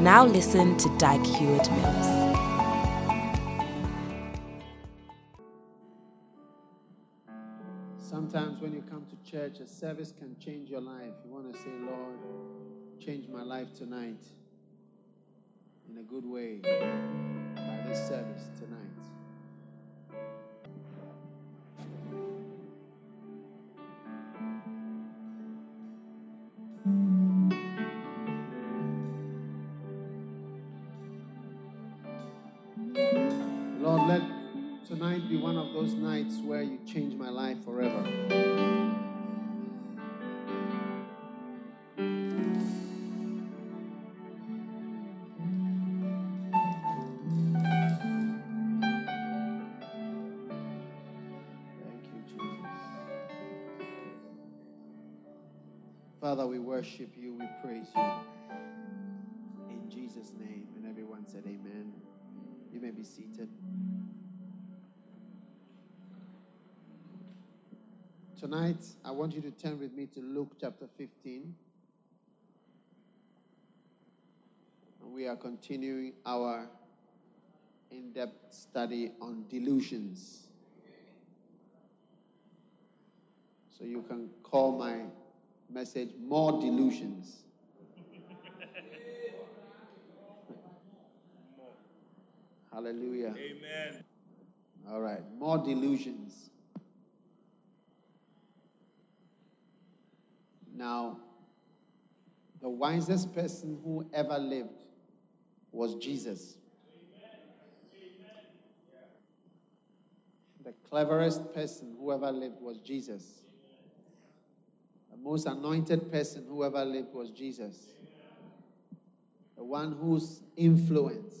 Now listen to Dag Heward Mills. Sometimes when you come to church, a service can change your life. You want to say, Lord, change my life tonight in a good way by this service tonight. Tonight be one of those nights where you change my life forever. Thank you, Jesus. Father, we worship you, we praise you. In Jesus' name. And everyone said, Amen. You may be seated. Tonight, I want you to turn with me to Luke chapter 15. And we are continuing our in depth study on delusions. So you can call my message More Delusions. Hallelujah. Amen. All right, more delusions. Now, the wisest person who ever lived was Jesus. The cleverest person who ever lived was Jesus. The most anointed person who ever lived was Jesus. The one whose influence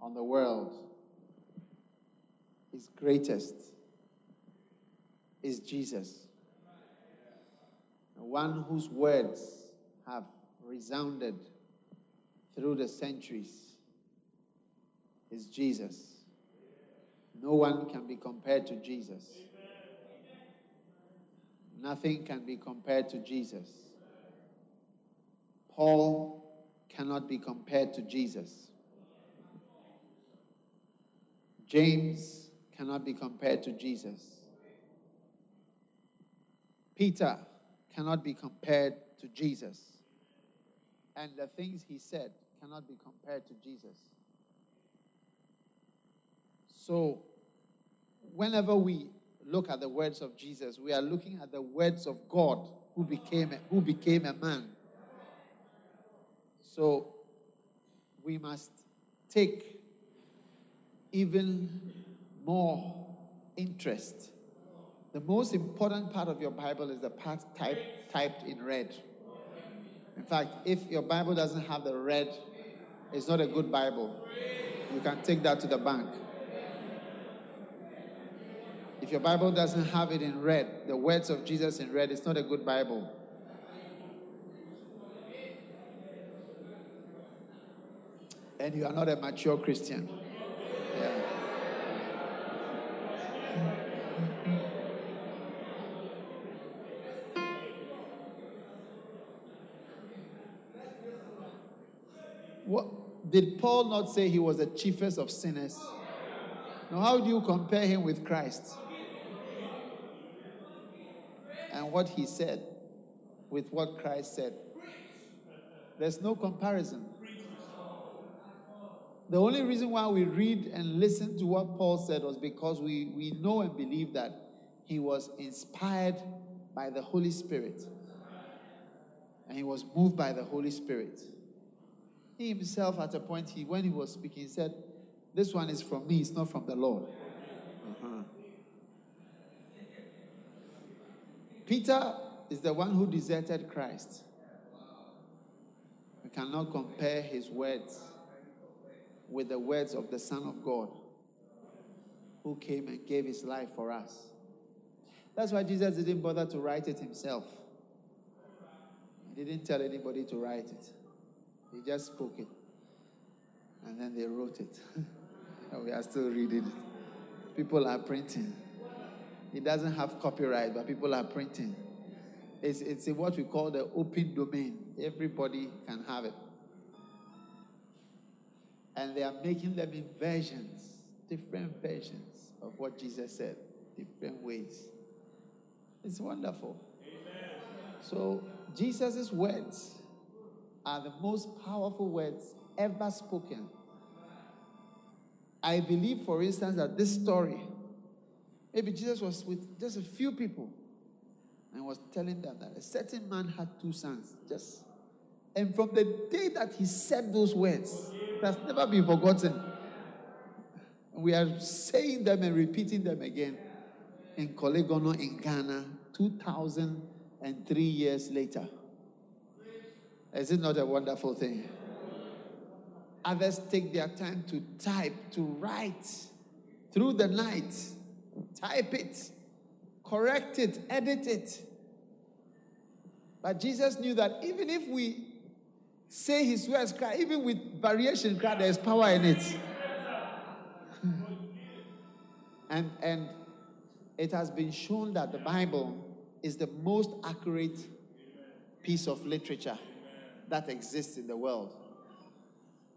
on the world is greatest is Jesus. One whose words have resounded through the centuries is Jesus. No one can be compared to Jesus. Nothing can be compared to Jesus. Paul cannot be compared to Jesus. James cannot be compared to Jesus. Peter cannot be compared to Jesus. And the things he said cannot be compared to Jesus. So, whenever we look at the words of Jesus, we are looking at the words of God who became a, who became a man. So, we must take even more interest. The most important part of your Bible is the part type, typed in red. In fact, if your Bible doesn't have the red, it's not a good Bible. You can take that to the bank. If your Bible doesn't have it in red, the words of Jesus in red, it's not a good Bible. And you are not a mature Christian. Did Paul not say he was the chiefest of sinners? Now, how do you compare him with Christ? And what he said with what Christ said? There's no comparison. The only reason why we read and listen to what Paul said was because we, we know and believe that he was inspired by the Holy Spirit. And he was moved by the Holy Spirit. He himself, at a point, he when he was speaking, he said, This one is from me, it's not from the Lord. Uh-huh. Peter is the one who deserted Christ. We cannot compare his words with the words of the Son of God who came and gave his life for us. That's why Jesus didn't bother to write it himself. He didn't tell anybody to write it, he just spoke it. And then they wrote it. and we are still reading it. People are printing. It doesn't have copyright, but people are printing. It's, it's what we call the open domain. Everybody can have it. And they are making them in versions, different versions of what Jesus said, different ways. It's wonderful. Amen. So, Jesus' words are the most powerful words ever spoken. I believe, for instance, that this story, maybe Jesus was with just a few people and was telling them that a certain man had two sons. Just and from the day that he said those words, it has never been forgotten. We are saying them and repeating them again in Korle Gonno in Ghana 2003 years later. Is it not a wonderful thing? Others take their time to type, to write through the night, type it, correct it, edit it. But Jesus knew that even if we say his words, even with variation, there's power in it. and, and it has been shown that the Bible is the most accurate piece of literature that exists in the world.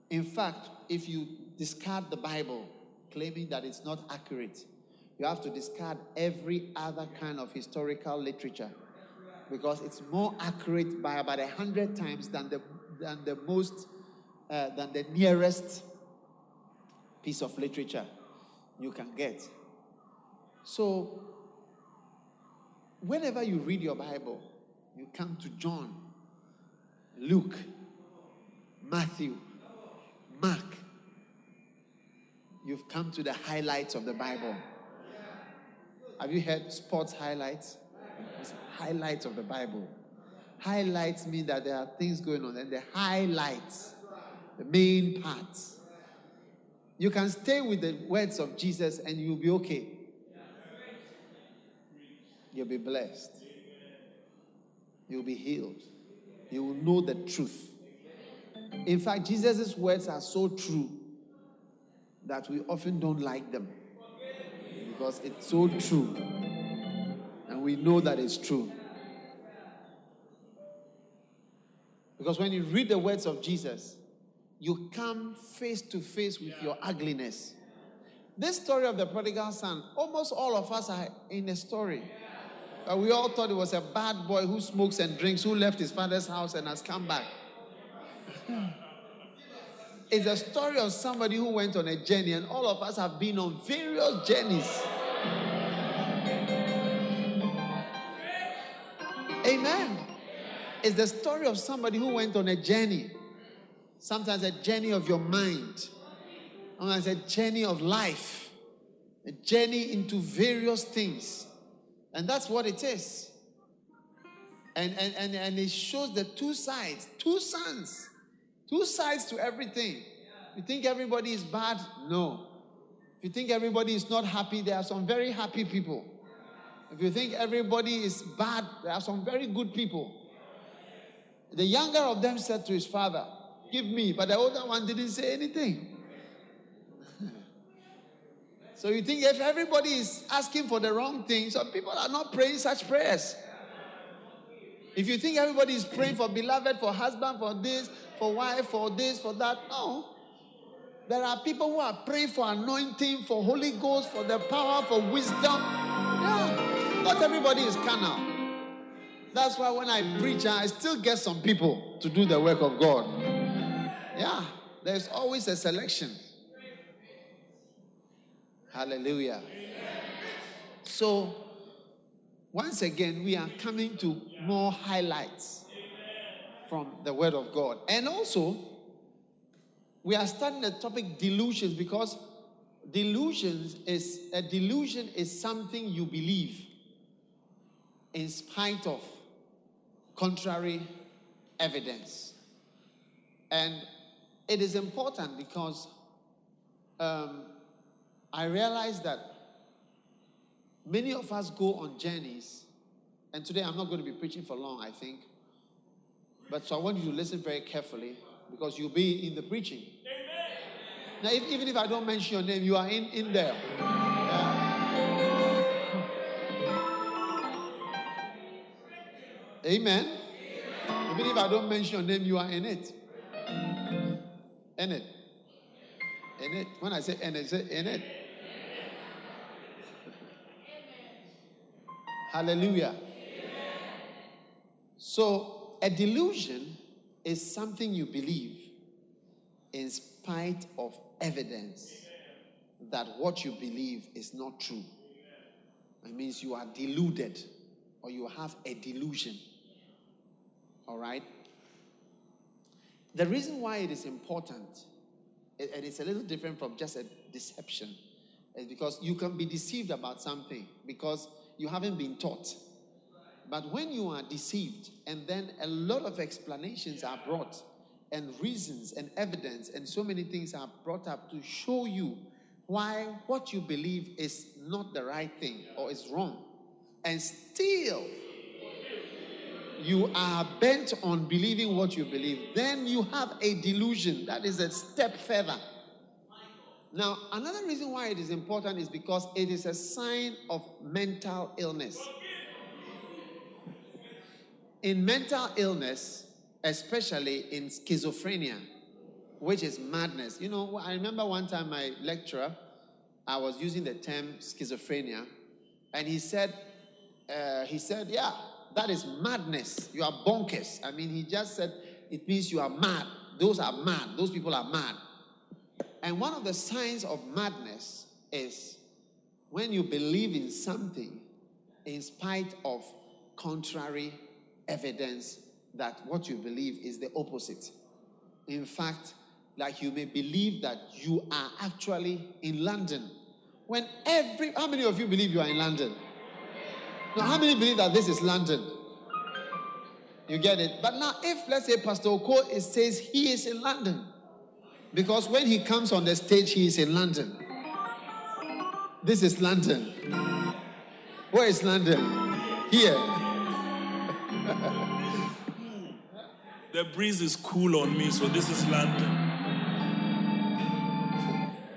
In fact, if you discard the Bible, claiming that it's not accurate, you have to discard every other kind of historical literature because it's more accurate by about a hundred times than the than the most uh, than the nearest piece of literature you can get. So, whenever you read your Bible, you come to John, Luke, Matthew, Mark. You've come to the highlights of the Bible. Have you heard sports highlights? It's highlights of the Bible. Highlights mean that there are things going on, and the highlights, the main parts. You can stay with the words of Jesus and you'll be okay. You'll be blessed. You'll be healed. You will know the truth. In fact, Jesus' words are so true that we often don't like them because it's so true. And we know that it's true. Because when you read the words of Jesus, you come face to face with your ugliness. This story of the prodigal son, almost all of us are in a story. Uh, we all thought it was a bad boy who smokes and drinks, who left his father's house and has come back. it's a story of somebody who went on a journey, and all of us have been on various journeys. Amen. It's the story of somebody who went on a journey. Sometimes a journey of your mind, sometimes a journey of life, a journey into various things. And that's what it is. And, and, and, and it shows the two sides, two sons, two sides to everything. You think everybody is bad? No. If you think everybody is not happy, there are some very happy people. If you think everybody is bad, there are some very good people. The younger of them said to his father, Give me. But the older one didn't say anything. So you think if everybody is asking for the wrong thing, some people are not praying such prayers. If you think everybody is praying for beloved, for husband, for this, for wife, for this, for that, no. There are people who are praying for anointing, for Holy Ghost, for the power, for wisdom. Yeah. Not everybody is carnal. That's why when I preach, I still get some people to do the work of God. Yeah, there's always a selection. Hallelujah. So, once again, we are coming to more highlights from the Word of God. And also, we are starting the topic delusions because delusions is a delusion is something you believe in spite of contrary evidence. And it is important because um, I realized that many of us go on journeys, and today I'm not going to be preaching for long, I think. But so I want you to listen very carefully because you'll be in the preaching. Amen. Now, if, even if I don't mention your name, you are in, in there. Amen. Even if I don't mention your name, you are in it. In it. In it. When I say in it, say in it. Hallelujah. So, a delusion is something you believe in spite of evidence that what you believe is not true. It means you are deluded or you have a delusion. All right? The reason why it is important, and it's a little different from just a deception, is because you can be deceived about something because you haven't been taught. But when you are deceived, and then a lot of explanations are brought, and reasons and evidence, and so many things are brought up to show you why what you believe is not the right thing or is wrong, and still you are bent on believing what you believe, then you have a delusion. That is a step further. Now, another reason why it is important is because it is a sign of mental illness. In mental illness, especially in schizophrenia, which is madness. You know, I remember one time my lecturer, I was using the term schizophrenia, and he said, uh, he said, yeah, that is madness. You are bonkers. I mean, he just said it means you are mad. Those are mad. Those people are mad. And one of the signs of madness is when you believe in something in spite of contrary evidence that what you believe is the opposite. In fact, like you may believe that you are actually in London when every how many of you believe you are in London? Now, how many believe that this is London? You get it? But now, if let's say Pastor Oko says he is in London, because when he comes on the stage, he is in London. This is London. Where is London? Here. the breeze is cool on me, so this is London.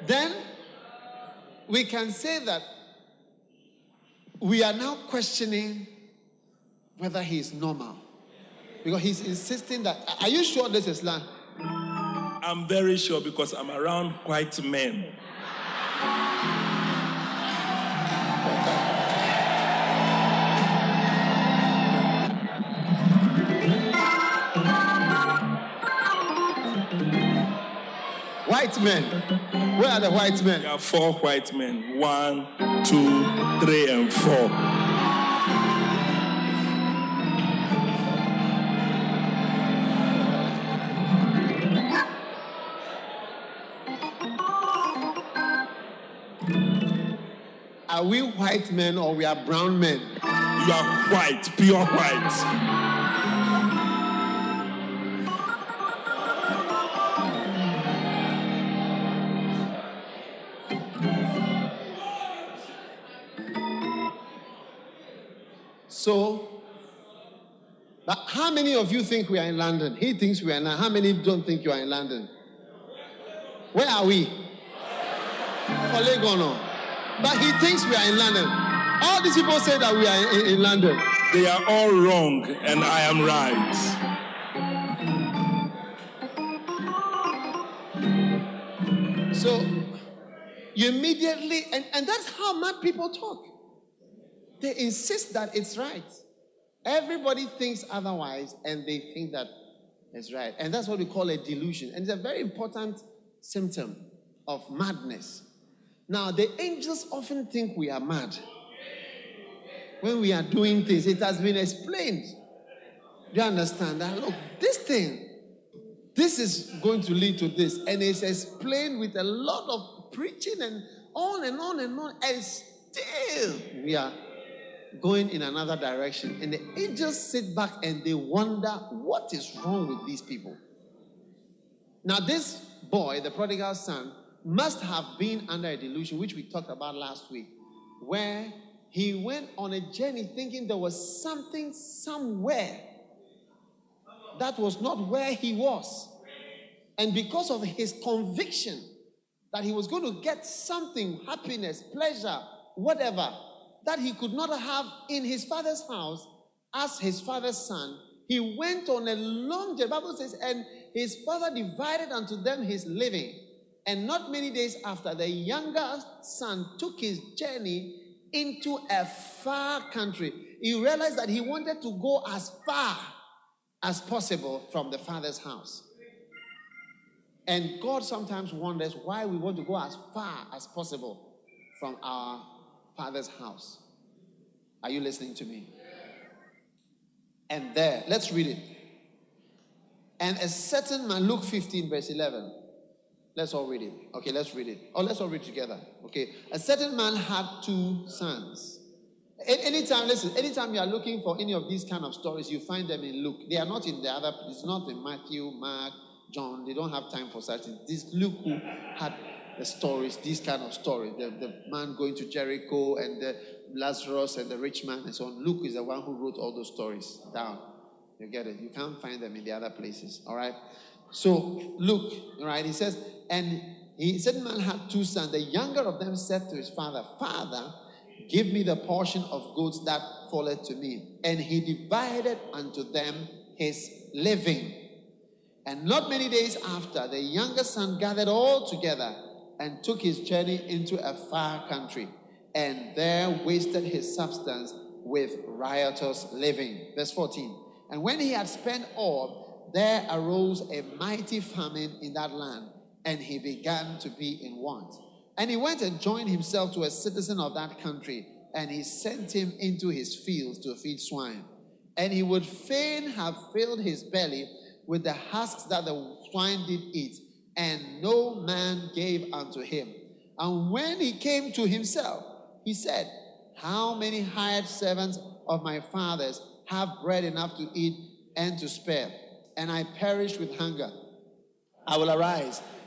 Then we can say that we are now questioning whether he is normal. Because he's insisting that, are you sure this is land? I'm very sure because I'm around white men. White men. Where are the white men? There are four white men. One, two, three, and four. Are we white men or we are brown men? You are white, pure white. So, but how many of you think we are in London? He thinks we are in London. How many don't think you are in London? Where are we? Polygono. But he thinks we are in London. All these people say that we are in, in London. They are all wrong, and I am right. So you immediately, and, and that's how mad people talk. They insist that it's right. Everybody thinks otherwise, and they think that it's right. And that's what we call a delusion. And it's a very important symptom of madness. Now, the angels often think we are mad when we are doing things. It has been explained. Do you understand that? Look, this thing, this is going to lead to this. And it's explained with a lot of preaching and on and on and on. And still, we are going in another direction. And the angels sit back and they wonder what is wrong with these people. Now, this boy, the prodigal son, must have been under a delusion, which we talked about last week, where he went on a journey thinking there was something somewhere that was not where he was. And because of his conviction that he was going to get something, happiness, pleasure, whatever, that he could not have in his father's house as his father's son, he went on a long journey. The Bible says, and his father divided unto them his living. And not many days after, the younger son took his journey into a far country. He realized that he wanted to go as far as possible from the father's house. And God sometimes wonders why we want to go as far as possible from our father's house. Are you listening to me? And there, let's read it. And a certain man, Luke 15, verse 11. Let's all read it. Okay, let's read it. Oh, let's all read together. Okay. A certain man had two sons. Anytime, listen, anytime you are looking for any of these kind of stories, you find them in Luke. They are not in the other, it's not in Matthew, Mark, John. They don't have time for such things. This Luke who had the stories, these kind of stories. The, the man going to Jericho and the Lazarus and the rich man and so on. Luke is the one who wrote all those stories down. You get it? You can't find them in the other places. All right? So, Luke, all right, he says, and he said, Man had two sons. The younger of them said to his father, Father, give me the portion of goods that falleth to me. And he divided unto them his living. And not many days after, the younger son gathered all together and took his journey into a far country, and there wasted his substance with riotous living. Verse 14. And when he had spent all, there arose a mighty famine in that land, and he began to be in want. And he went and joined himself to a citizen of that country, and he sent him into his fields to feed swine. And he would fain have filled his belly with the husks that the swine did eat, and no man gave unto him. And when he came to himself, he said, How many hired servants of my father's have bread enough to eat and to spare, and I perish with hunger? I will arise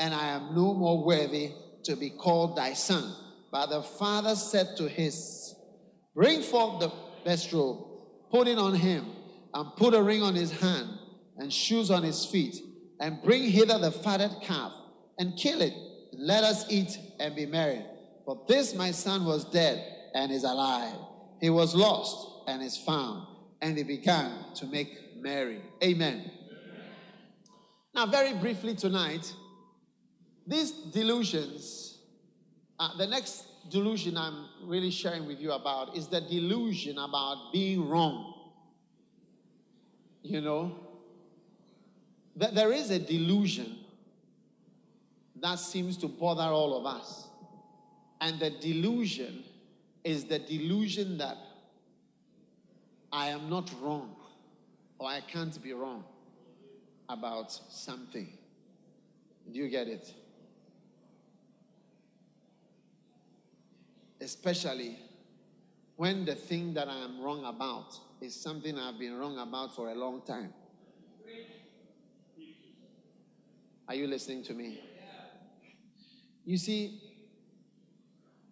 and I am no more worthy to be called thy son. But the father said to his, Bring forth the best robe, put it on him, and put a ring on his hand, and shoes on his feet and bring hither the fatted calf and kill it. Let us eat and be merry. For this my son was dead and is alive. He was lost and is found. And they began to make merry. Amen. Now, very briefly tonight, these delusions, uh, the next delusion I'm really sharing with you about is the delusion about being wrong. You know, that there is a delusion that seems to bother all of us. And the delusion is the delusion that I am not wrong or I can't be wrong about something. Do you get it? Especially when the thing that I am wrong about is something I've been wrong about for a long time. Are you listening to me? You see,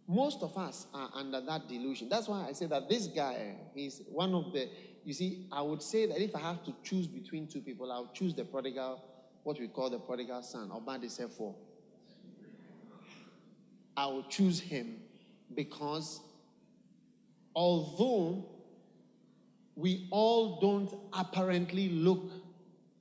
most of us are under that delusion. That's why I say that this guy, eh, he's one of the, you see, I would say that if I have to choose between two people, I'll choose the prodigal, what we call the prodigal son, or Badisefo. I will choose him because although we all don't apparently look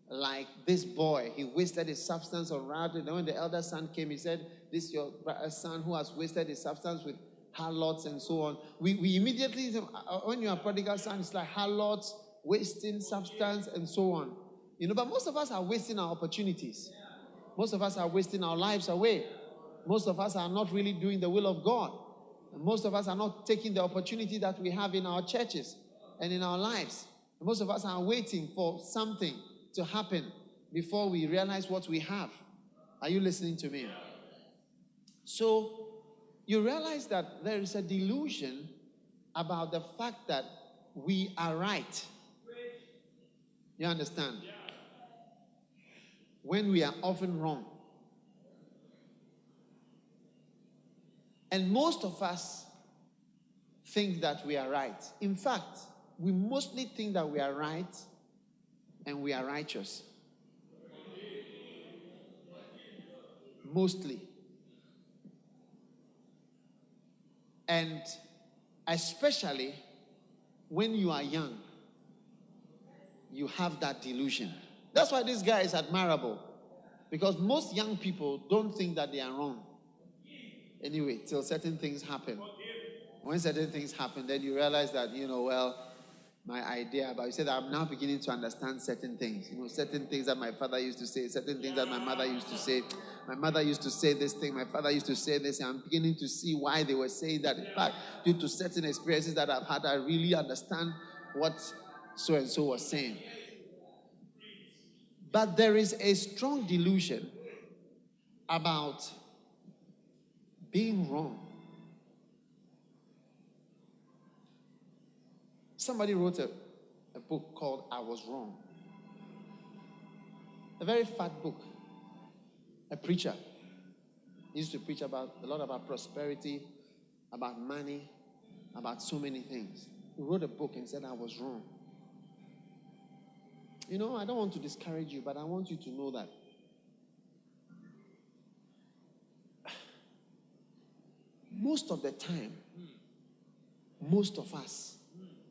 like this boy. He wasted his substance on routing. Then when the elder son came, he said, This your son who has wasted his substance with harlots and so on. We, we immediately, uh, uh, when you are prodigal son, it's like harlots, wasting substance and so on. You know, but most of us are wasting our opportunities. Most of us are wasting our lives away. Most of us are not really doing the will of God. And most of us are not taking the opportunity that we have in our churches and in our lives. Most of us are waiting for something to happen before we realize what we have. Are you listening to me? So, you realize that there is a delusion about the fact that we are right. You understand? When we are often wrong. And most of us think that we are right. In fact, we mostly think that we are right and we are righteous. Mostly. And especially when you are young, you have that delusion. That's why this guy is admirable. Because most young people don't think that they are wrong. Anyway, till certain things happen. When certain things happen, then you realize that, you know, well, my idea about you said I'm now beginning to understand certain things. You know, certain things that my father used to say, certain things that my mother used to say. My mother used to say this thing, my father used to say this, I'm beginning to see why they were saying that. In fact, due to certain experiences that I've had, I really understand what so and so was saying. But there is a strong delusion about being wrong. Somebody wrote a, a book called I Was Wrong. A very fat book. A preacher. He used to preach about a lot about prosperity, about money, about so many things. He wrote a book and said I was wrong. You know, I don't want to discourage you, but I want you to know that most of the time, most of us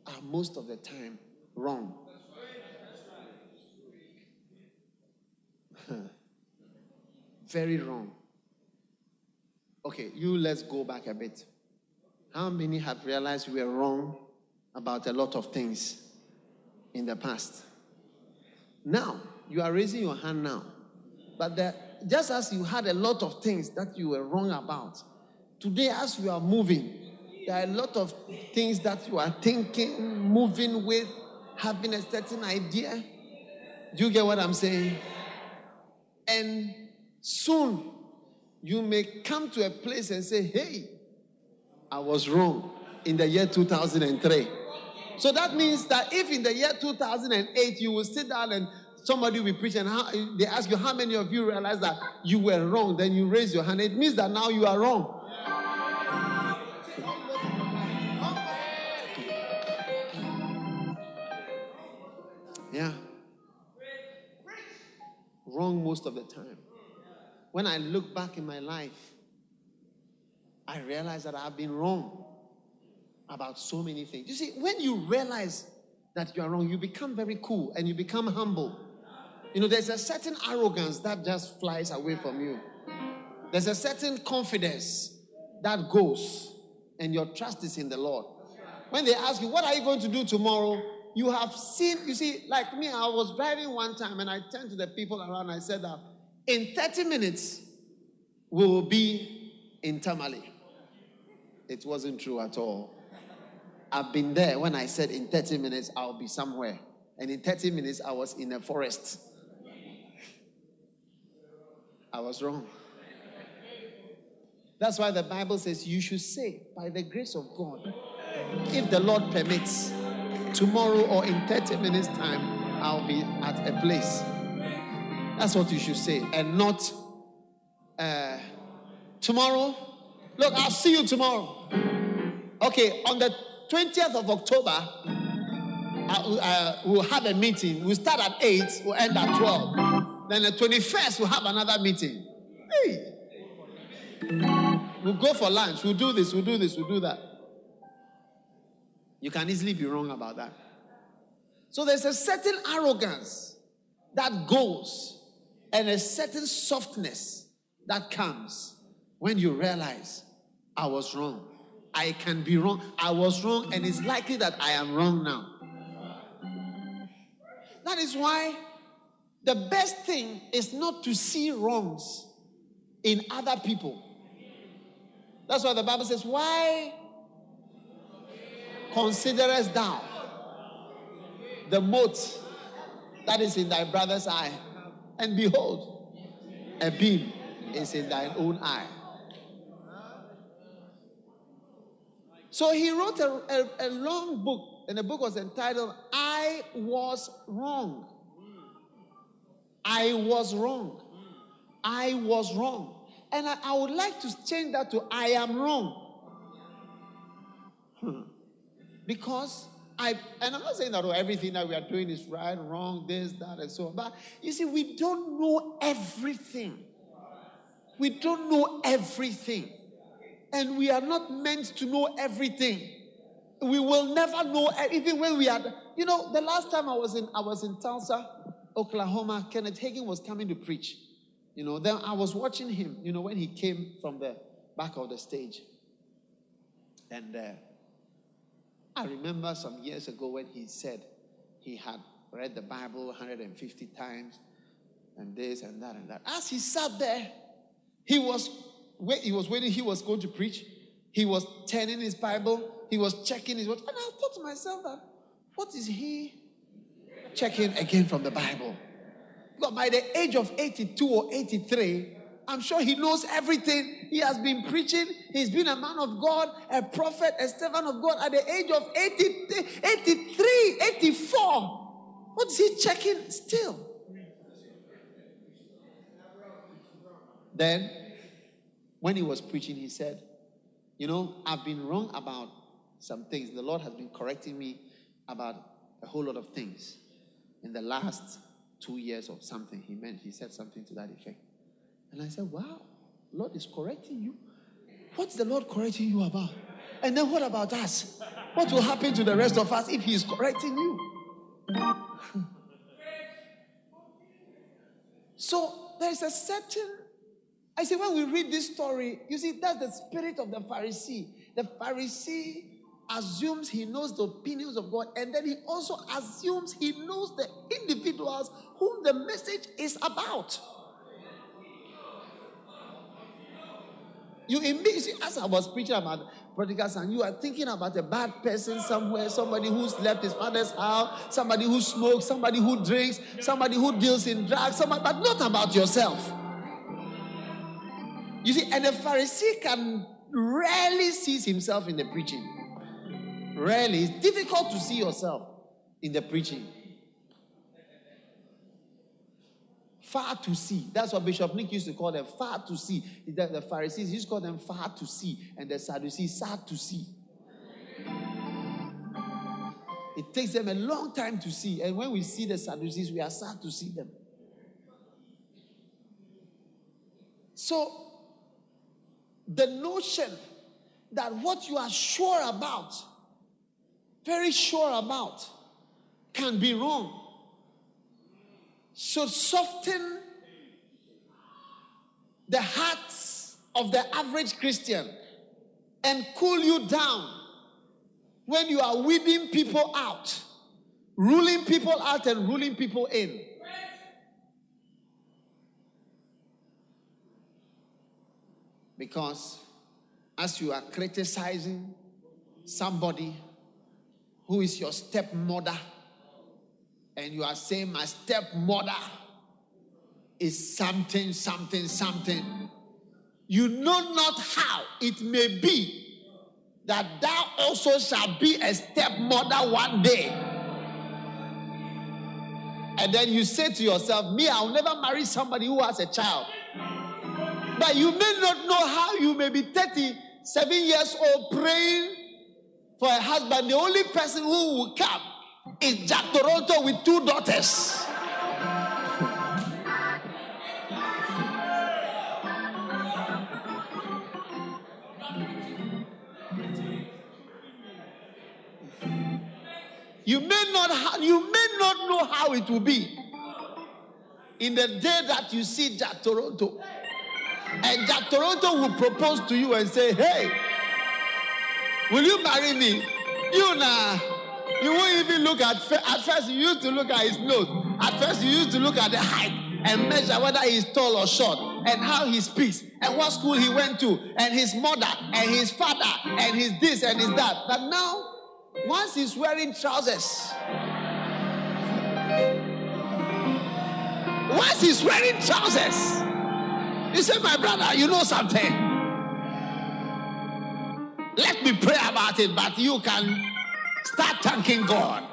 are most of the time wrong. Very wrong. Okay, you let's go back a bit. How many have realized we are wrong about a lot of things in the past? Now, you are raising your hand now. But the, just as you had a lot of things that you were wrong about, today as you are moving, there are a lot of things that you are thinking, moving with, having a certain idea. Do you get what I'm saying? And soon you may come to a place and say, hey, I was wrong in the year 2003. So that means that if in the year 2008 you will sit down and somebody will preach and how, they ask you how many of you realize that you were wrong, then you raise your hand. It means that now you are wrong. Wrong most of the time. When I look back in my life, I realize that I've been wrong about so many things. You see, when you realize that you are wrong, you become very cool and you become humble. You know, there's a certain arrogance that just flies away from you. There's a certain confidence that goes, and your trust is in the Lord. When they ask you, What are you going to do tomorrow? You have seen, you see, like me, I was driving one time and I turned to the people around. I said that in 30 minutes, we will be in Tamale. It wasn't true at all. I've been there when I said in 30 minutes, I'll be somewhere. And in 30 minutes, I was in a forest. I was wrong. That's why the Bible says you should say, by the grace of God, if the Lord permits, tomorrow or in 30 minutes' time, I'll be at a place. That's what you should say, and not uh, tomorrow. Look, I'll see you tomorrow. Okay, on the 20th of October, uh, uh, we'll have a meeting. We'll start at 8, we'll end at 12. Then the 21st, we'll have another meeting. Hey. We'll go for lunch. We'll do this, we'll do this, we'll do that. You can easily be wrong about that. So there's a certain arrogance that goes and a certain softness that comes when you realize I was wrong. I can be wrong. I was wrong, and it's likely that I am wrong now. That is why the best thing is not to see wrongs in other people. That's why the Bible says, Why considerest thou the mote that is in thy brother's eye? And behold, a beam is in thine own eye. So he wrote a, a, a long book, and the book was entitled I Was Wrong. I was wrong. I was wrong. And I, I would like to change that to I am wrong. Hmm. Because I, and I'm not saying that oh, everything that we are doing is right, wrong, this, that, and so on. But you see, we don't know everything. We don't know everything. And we are not meant to know everything. We will never know, even when we are, you know, the last time I was in, I was in Tulsa, Oklahoma, Kenneth Hagin was coming to preach. You know, then I was watching him, you know, when he came from the back of the stage. And uh, I remember some years ago when he said he had read the Bible 150 times and this and that and that. As he sat there, he was he was waiting, he was going to preach. He was turning his Bible, he was checking his watch. And I thought to myself that what is he checking again from the Bible? But by the age of 82 or 83, I'm sure he knows everything. He has been preaching. He's been a man of God, a prophet, a servant of God at the age of 80, 83, 84. What's he checking still? Then, when he was preaching, he said, You know, I've been wrong about some things. The Lord has been correcting me about a whole lot of things in the last two years or something. He meant, he said something to that effect. And I said, Wow, Lord is correcting you. What's the Lord correcting you about? And then what about us? What will happen to the rest of us if He is correcting you? so there's a certain, I say, when we read this story, you see, that's the spirit of the Pharisee. The Pharisee assumes he knows the opinions of God, and then he also assumes he knows the individuals whom the message is about. You immediately, as I was preaching about prodigal son, you are thinking about a bad person somewhere, somebody who's left his father's house, somebody who smokes, somebody who drinks, somebody who deals in drugs, somebody, but not about yourself. You see, and a Pharisee can rarely sees himself in the preaching. Rarely. It's difficult to see yourself in the preaching. Far to see. That's what Bishop Nick used to call them far to see. The, the Pharisees used to call them far to see, and the Sadducees sad to see. It takes them a long time to see. And when we see the Sadducees, we are sad to see them. So, the notion that what you are sure about, very sure about, can be wrong should soften the hearts of the average Christian and cool you down when you are weeding people out, ruling people out and ruling people in. Because as you are criticizing somebody who is your stepmother, and you are saying, My stepmother is something, something, something, you know not how it may be that thou also shall be a stepmother one day. And then you say to yourself, Me, I'll never marry somebody who has a child. But you may not know how you may be 37 years old praying for a husband. The only person who will come is Jack Toronto with two daughters. You may not ha- you may not know how it will be in the day that you see Jack Toronto. And Jack Toronto will propose to you and say, Hey, will you marry me? You now. You won't even look at at first you used to look at his nose. At first you used to look at the height and measure whether he's tall or short. and how he speaks and what school he went to and his mother and his father and his this and his that. But now, once he's wearing trousers, once he's wearing trousers, you say, My brother, you know something. Let me pray about it, but you can start thanking God.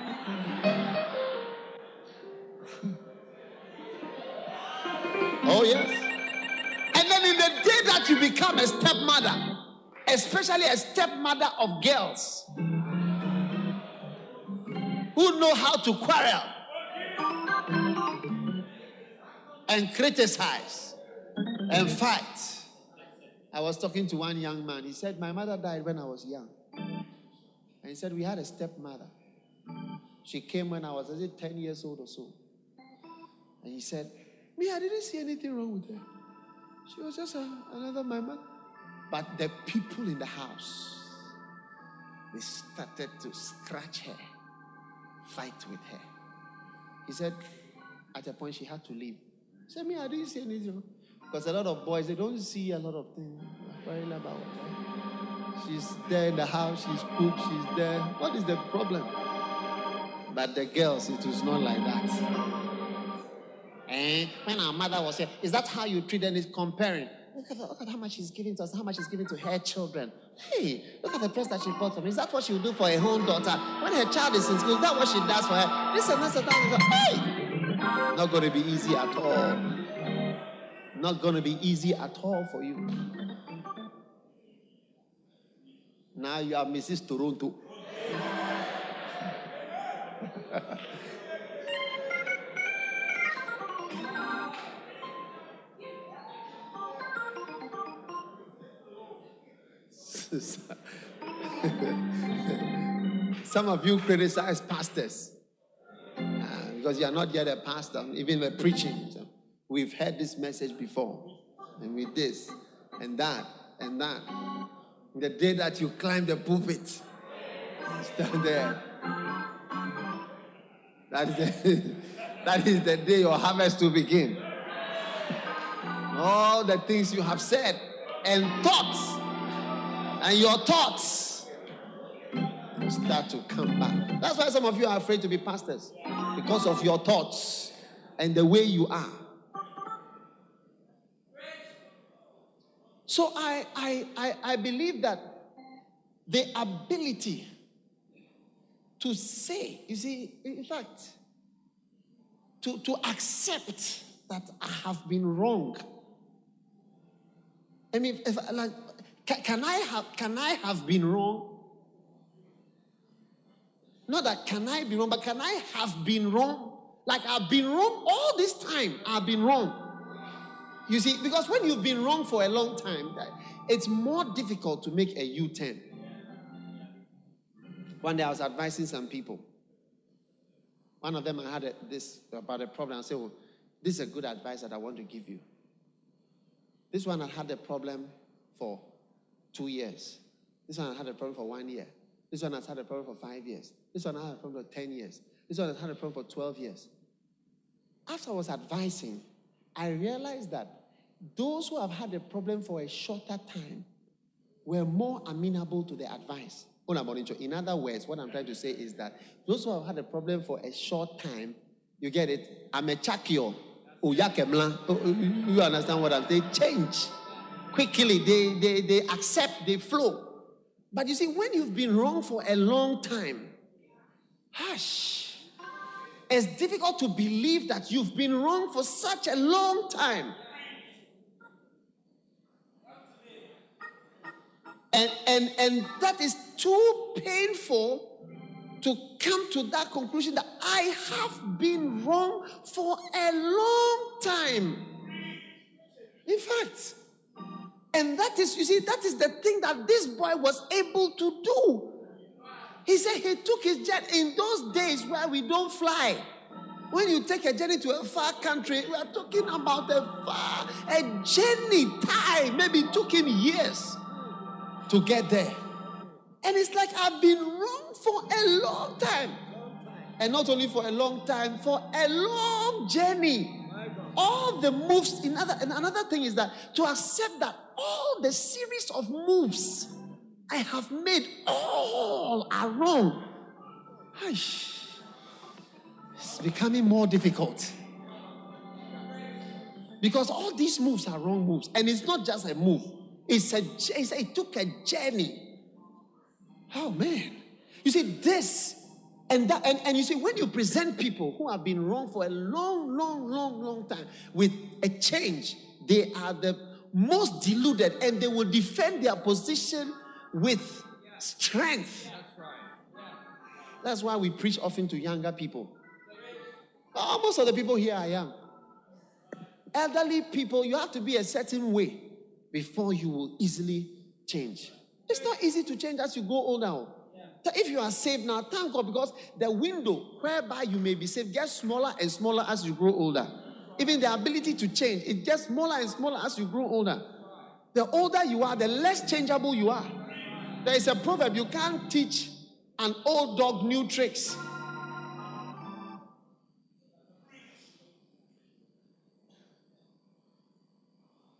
Oh, yes. And then in the day that you become a stepmother, especially a stepmother of girls who know how to quarrel and criticize and fight. I was talking to one young man. He said, My mother died when I was young. And he said, We had a stepmother. She came when I was, is it 10 years old or so? And he said, Me, I didn't see anything wrong with her. She was just a, another mama. But the people in the house, they started to scratch her, fight with her. He said, at a point, she had to leave. He said, Me, I didn't see anything wrong. Because a lot of boys, they don't see a lot of things. About her. She's there in the house, she's cooked, she's there. What is the problem? But the girls, it was not like that. And when our mother was here, is that how you treat? Is comparing. Look at, look at how much she's giving to us, how much she's giving to her children. Hey, look at the dress that she bought for me. Is that what she would do for her own daughter? When her child is in school, is that what she does for her? This and this and that. Hey! Not going to be easy at all. Not going to be easy at all for you. Now you are Mrs. Toronto. Some of you criticize pastors uh, because you are not yet a pastor, even a preaching. So we've heard this message before, and with this and that and that. The day that you climb the pulpit, stand there. That is the, that is the day your harvest will begin. All the things you have said and thoughts and your thoughts will start to come back. That's why some of you are afraid to be pastors because of your thoughts and the way you are. So I, I, I, I believe that the ability to say, you see, in fact, to, to accept that I have been wrong. I mean, if, like, can, can, I have, can I have been wrong? Not that can I be wrong, but can I have been wrong? Like I've been wrong all this time. I've been wrong. You see, because when you've been wrong for a long time, it's more difficult to make a U turn. One day I was advising some people. One of them I had a, this about a problem. I said, well, this is a good advice that I want to give you. This one I had a problem for two years. This one had a problem for one year. This one has had a problem for five years. This one had a problem for 10 years. This one has had a problem for 12 years. After I was advising, I realized that those who have had a problem for a shorter time were more amenable to the advice. In other words, what I'm trying to say is that those who have had a problem for a short time, you get it? I'm a chakio. Oh, oh, you understand what I'm saying? Change quickly, they, they, they accept, they flow. But you see, when you've been wrong for a long time, hush, it's difficult to believe that you've been wrong for such a long time. And, and, and that is too painful to come to that conclusion that I have been wrong for a long time. In fact, and that is, you see, that is the thing that this boy was able to do. He said he took his jet in those days where we don't fly. When you take a journey to a far country, we are talking about a far, a journey time. Maybe it took him years to get there. And it's like I've been wrong for a long time. And not only for a long time, for a long journey. all the moves, in other, and another thing is that to accept that all the series of moves I have made all. Aish. It's becoming more difficult. Because all these moves are wrong moves. And it's not just a move, it's a, it's a it took a journey. Oh man. You see, this and that, and, and you see, when you present people who have been wrong for a long, long, long, long time with a change, they are the most deluded and they will defend their position with strength. That's why we preach often to younger people. Oh, most of the people here are young. Elderly people, you have to be a certain way before you will easily change. It's not easy to change as you go older. If you are saved now, thank God because the window whereby you may be saved gets smaller and smaller as you grow older. Even the ability to change, it gets smaller and smaller as you grow older. The older you are, the less changeable you are. There is a proverb you can't teach an old dog new tricks.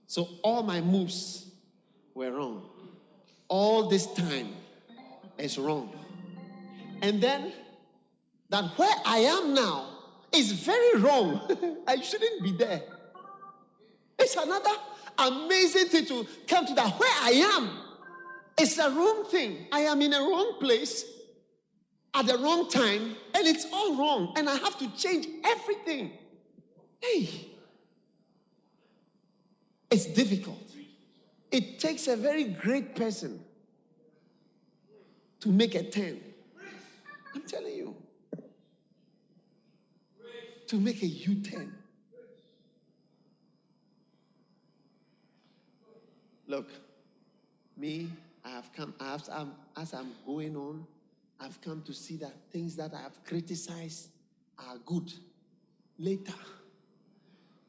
So all my moves were wrong. All this time is wrong. And then that where I am now is very wrong. I shouldn't be there. It's another amazing thing to come to that where I am. It's a wrong thing. I am in a wrong place at the wrong time, and it's all wrong. And I have to change everything. Hey, it's difficult. It takes a very great person to make a turn. I'm telling you. To make a U turn. Look, me, I have come, have, I'm, as I'm going on, I've come to see that things that I have criticized are good. Later,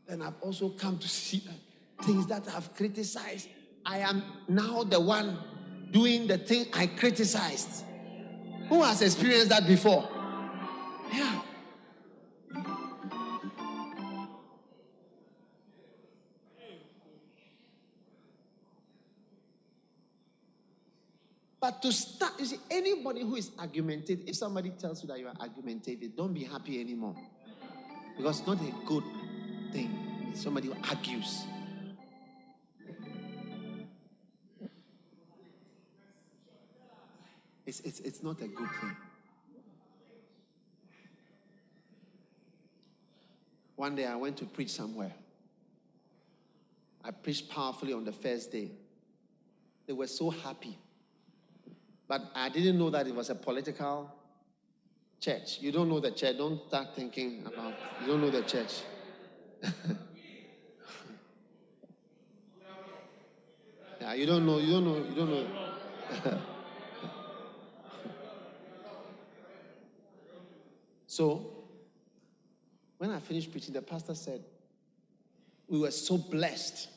then I've also come to see that things that I've criticized, I am now the one doing the thing I criticized. Who has experienced that before? Yeah. But to start, you see, anybody who is argumentative, if somebody tells you that you are argumentative, don't be happy anymore. Because it's not a good thing. Somebody who argues. It's, it's, it's not a good thing. One day I went to preach somewhere. I preached powerfully on the first day. They were so happy. But I didn't know that it was a political church. You don't know the church. Don't start thinking about you don't know the church. yeah, you don't know, you don't know, you don't know. So, when I finished preaching, the pastor said, We were so blessed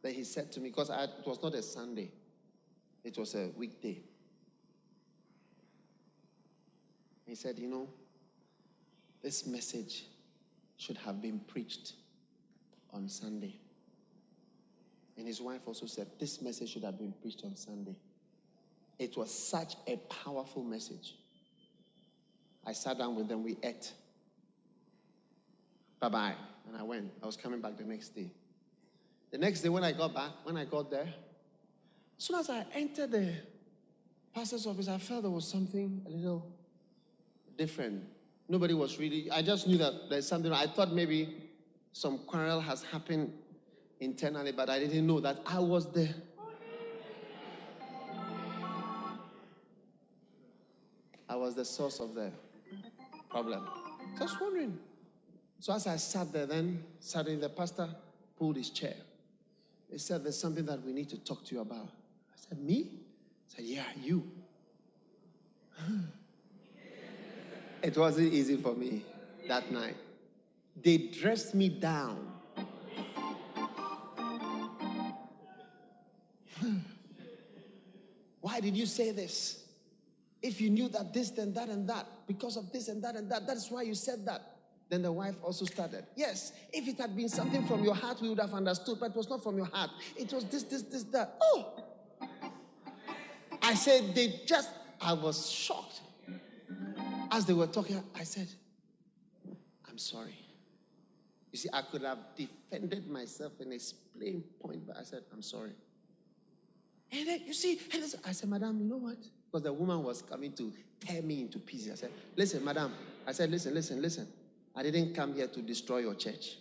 that he said to me, because it was not a Sunday, it was a weekday. He said, You know, this message should have been preached on Sunday. And his wife also said, This message should have been preached on Sunday. It was such a powerful message. I sat down with them, we ate. Bye bye. And I went. I was coming back the next day. The next day, when I got back, when I got there, as soon as I entered the pastor's office, I felt there was something a little different. Nobody was really, I just knew that there's something. I thought maybe some quarrel has happened internally, but I didn't know that I was the I was the source of the problem. Just wondering. So as I sat there, then suddenly the pastor pulled his chair. He said, There's something that we need to talk to you about. Said, Me? I said, Yeah, you. it wasn't easy for me that night. They dressed me down. Why did you say this? If you knew that this then that and that, because of this and that and that, that's why you said that. Then the wife also started. Yes, if it had been something from your heart, we would have understood, but it was not from your heart. It was this, this, this, that. Oh! I said, they just, I was shocked. As they were talking, I said, I'm sorry. You see, I could have defended myself and explained point, but I said, I'm sorry. And then, you see, and I said, Madam, you know what? Because the woman was coming to tear me into pieces. I said, Listen, Madam. I said, Listen, listen, listen. I didn't come here to destroy your church.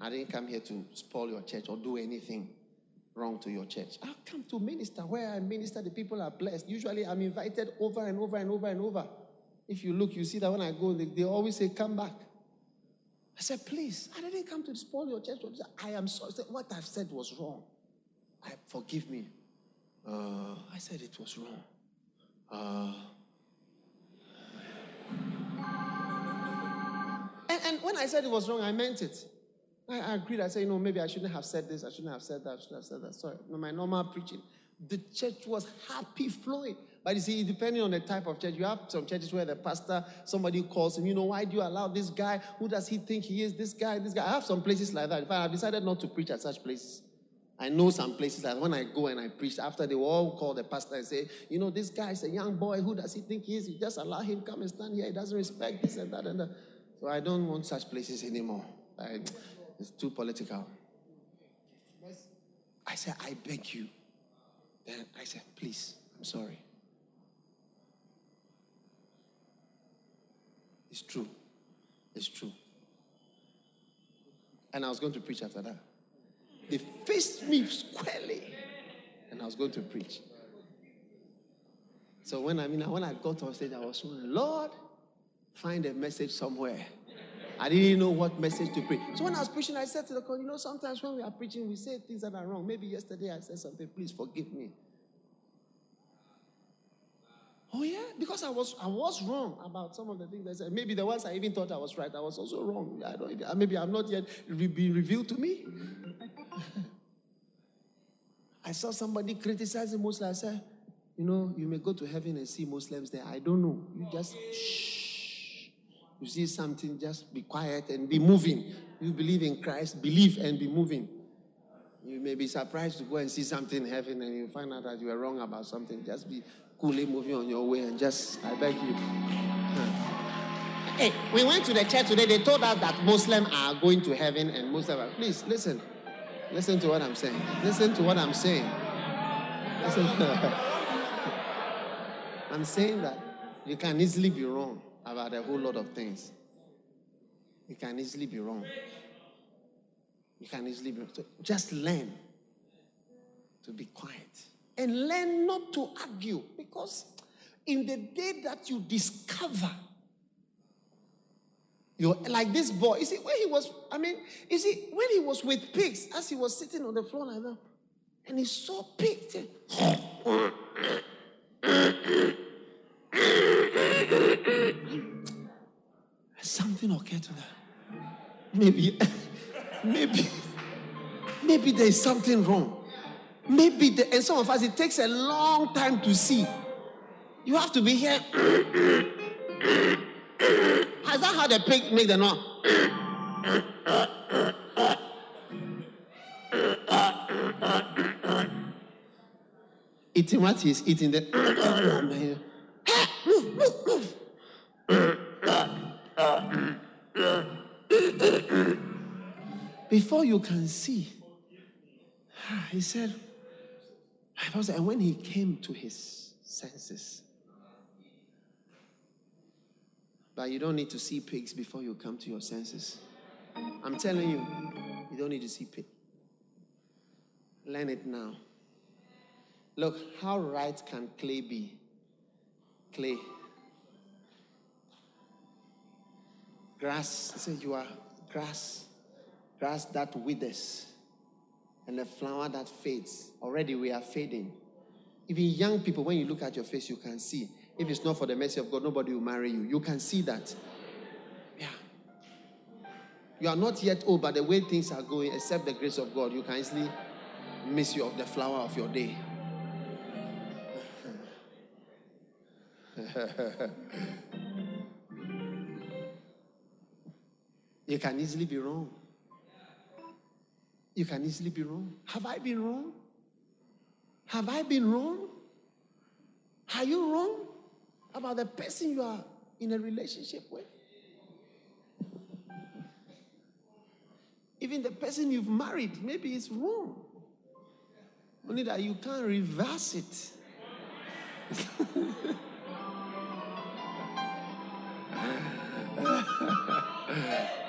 I didn't come here to spoil your church or do anything wrong to your church. I come to minister. Where I minister, the people are blessed. Usually, I'm invited over and over and over and over. If you look, you see that when I go, they, they always say, Come back. I said, Please, I didn't come to spoil your church. I am sorry. What I've said was wrong. I, forgive me. Uh, I said it was wrong. Uh, and, and, when I said it was wrong, I meant it. I, agreed. I said, you know, maybe I shouldn't have said this. I shouldn't have said that. I shouldn't have said that. Sorry. No, my normal preaching. The church was happy flowing. But you see, depending on the type of church, you have some churches where the pastor, somebody calls him, you know, why do you allow this guy? Who does he think he is? This guy, this guy. I have some places like that. In fact, I've decided not to preach at such places. I know some places that when I go and I preach, after they will all call the pastor and say, you know, this guy is a young boy. Who does he think he is? You just allow him come and stand here. He doesn't respect this and that and that. So I don't want such places anymore. I, it's too political. I said, I beg you. Then I said, please, I'm sorry. It's true. It's true. And I was going to preach after that. They faced me squarely, and I was going to preach. So when I mean when I got on stage, I was saying, Lord, find a message somewhere. I didn't know what message to preach. So when I was preaching, I said to the crowd, you know, sometimes when we are preaching, we say things that are wrong. Maybe yesterday I said something, please forgive me. Oh yeah, because I was I was wrong about some of the things I said. Maybe the ones I even thought I was right, I was also wrong. I don't. Maybe I'm not yet been revealed to me. I saw somebody criticizing Muslims. I said, you know, you may go to heaven and see Muslims there. I don't know. You just shh. You see something, just be quiet and be moving. You believe in Christ, believe and be moving. You may be surprised to go and see something in heaven and you find out that you are wrong about something. Just be coolly moving on your way and just, I beg you. Hey, we went to the church today. They told us that Muslims are going to heaven and Muslims are. Please listen. Listen to what I'm saying. Listen to what I'm saying. Listen. I'm saying that you can easily be wrong about a whole lot of things. You can easily be wrong. You can easily be wrong. So just learn to be quiet and learn not to argue because in the day that you discover you're like this boy. You see, when he was, I mean, you see, when he was with pigs, as he was sitting on the floor like that, and he saw pigs. Something okay to them. Maybe, maybe, maybe there's something wrong. Maybe, the, and some of us, it takes a long time to see. You have to be here. Has that how the pig make the noise? eating what he's eating the move, move, move. Before you can see, ah, he said, and when he came to his senses, but you don't need to see pigs before you come to your senses. I'm telling you, you don't need to see pigs. Learn it now. Look, how right can clay be? Clay. Grass, say you are grass, grass that withers, and a flower that fades. Already we are fading. Even young people, when you look at your face, you can see if it's not for the mercy of God, nobody will marry you. You can see that. Yeah. You are not yet old, but the way things are going, except the grace of God, you can easily miss you of the flower of your day. You can easily be wrong. You can easily be wrong. Have I been wrong? Have I been wrong? Are you wrong about the person you are in a relationship with? Even the person you've married, maybe it's wrong. Only that you can't reverse it.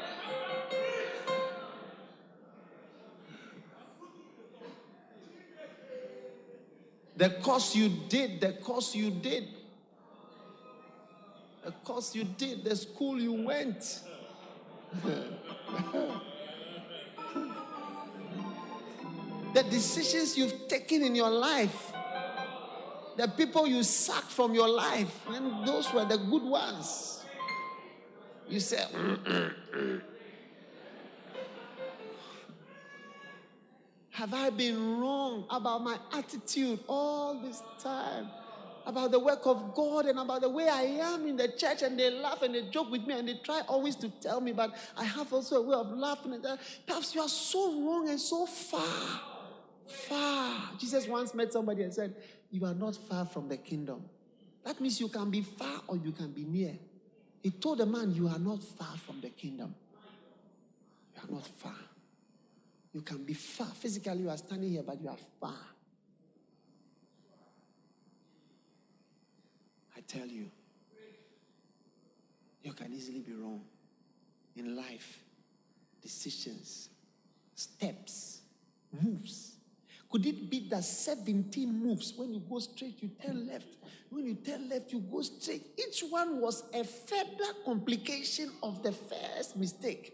the course you did, the course you did, the course you did, the school you went. the decisions you've taken in your life, the people you sacked from your life, and those were the good ones. You said, mm, mm, mm. Have I been wrong about my attitude all this time? About the work of God and about the way I am in the church, and they laugh and they joke with me and they try always to tell me, but I have also a way of laughing. And. Perhaps you are so wrong and so far. Far. Jesus once met somebody and said, You are not far from the kingdom. That means you can be far or you can be near. He told the man, You are not far from the kingdom. You are not far. You can be far. Physically, you are standing here, but you are far. I tell you, you can easily be wrong in life, decisions, steps, moves. Could it be that 17 moves, when you go straight, you turn left? When you turn left, you go straight. Each one was a further complication of the first mistake.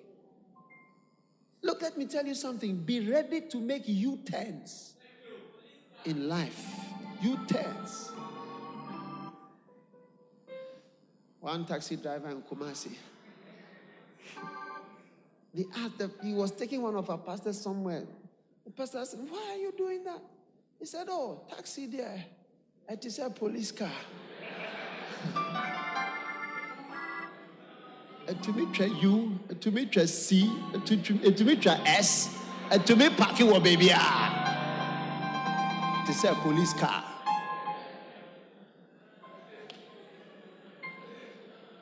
Look, let me tell you something. Be ready to make U turns in life. U turns. One taxi driver in Kumasi. They asked that he was taking one of our pastors somewhere. The pastor said, Why are you doing that? He said, Oh, taxi there. It is a police car. ɛtumi twa u ɛtumi twa c. Ɛtumi twa s. Ɛtumi paaki wɔ baabi a te sɛ police car.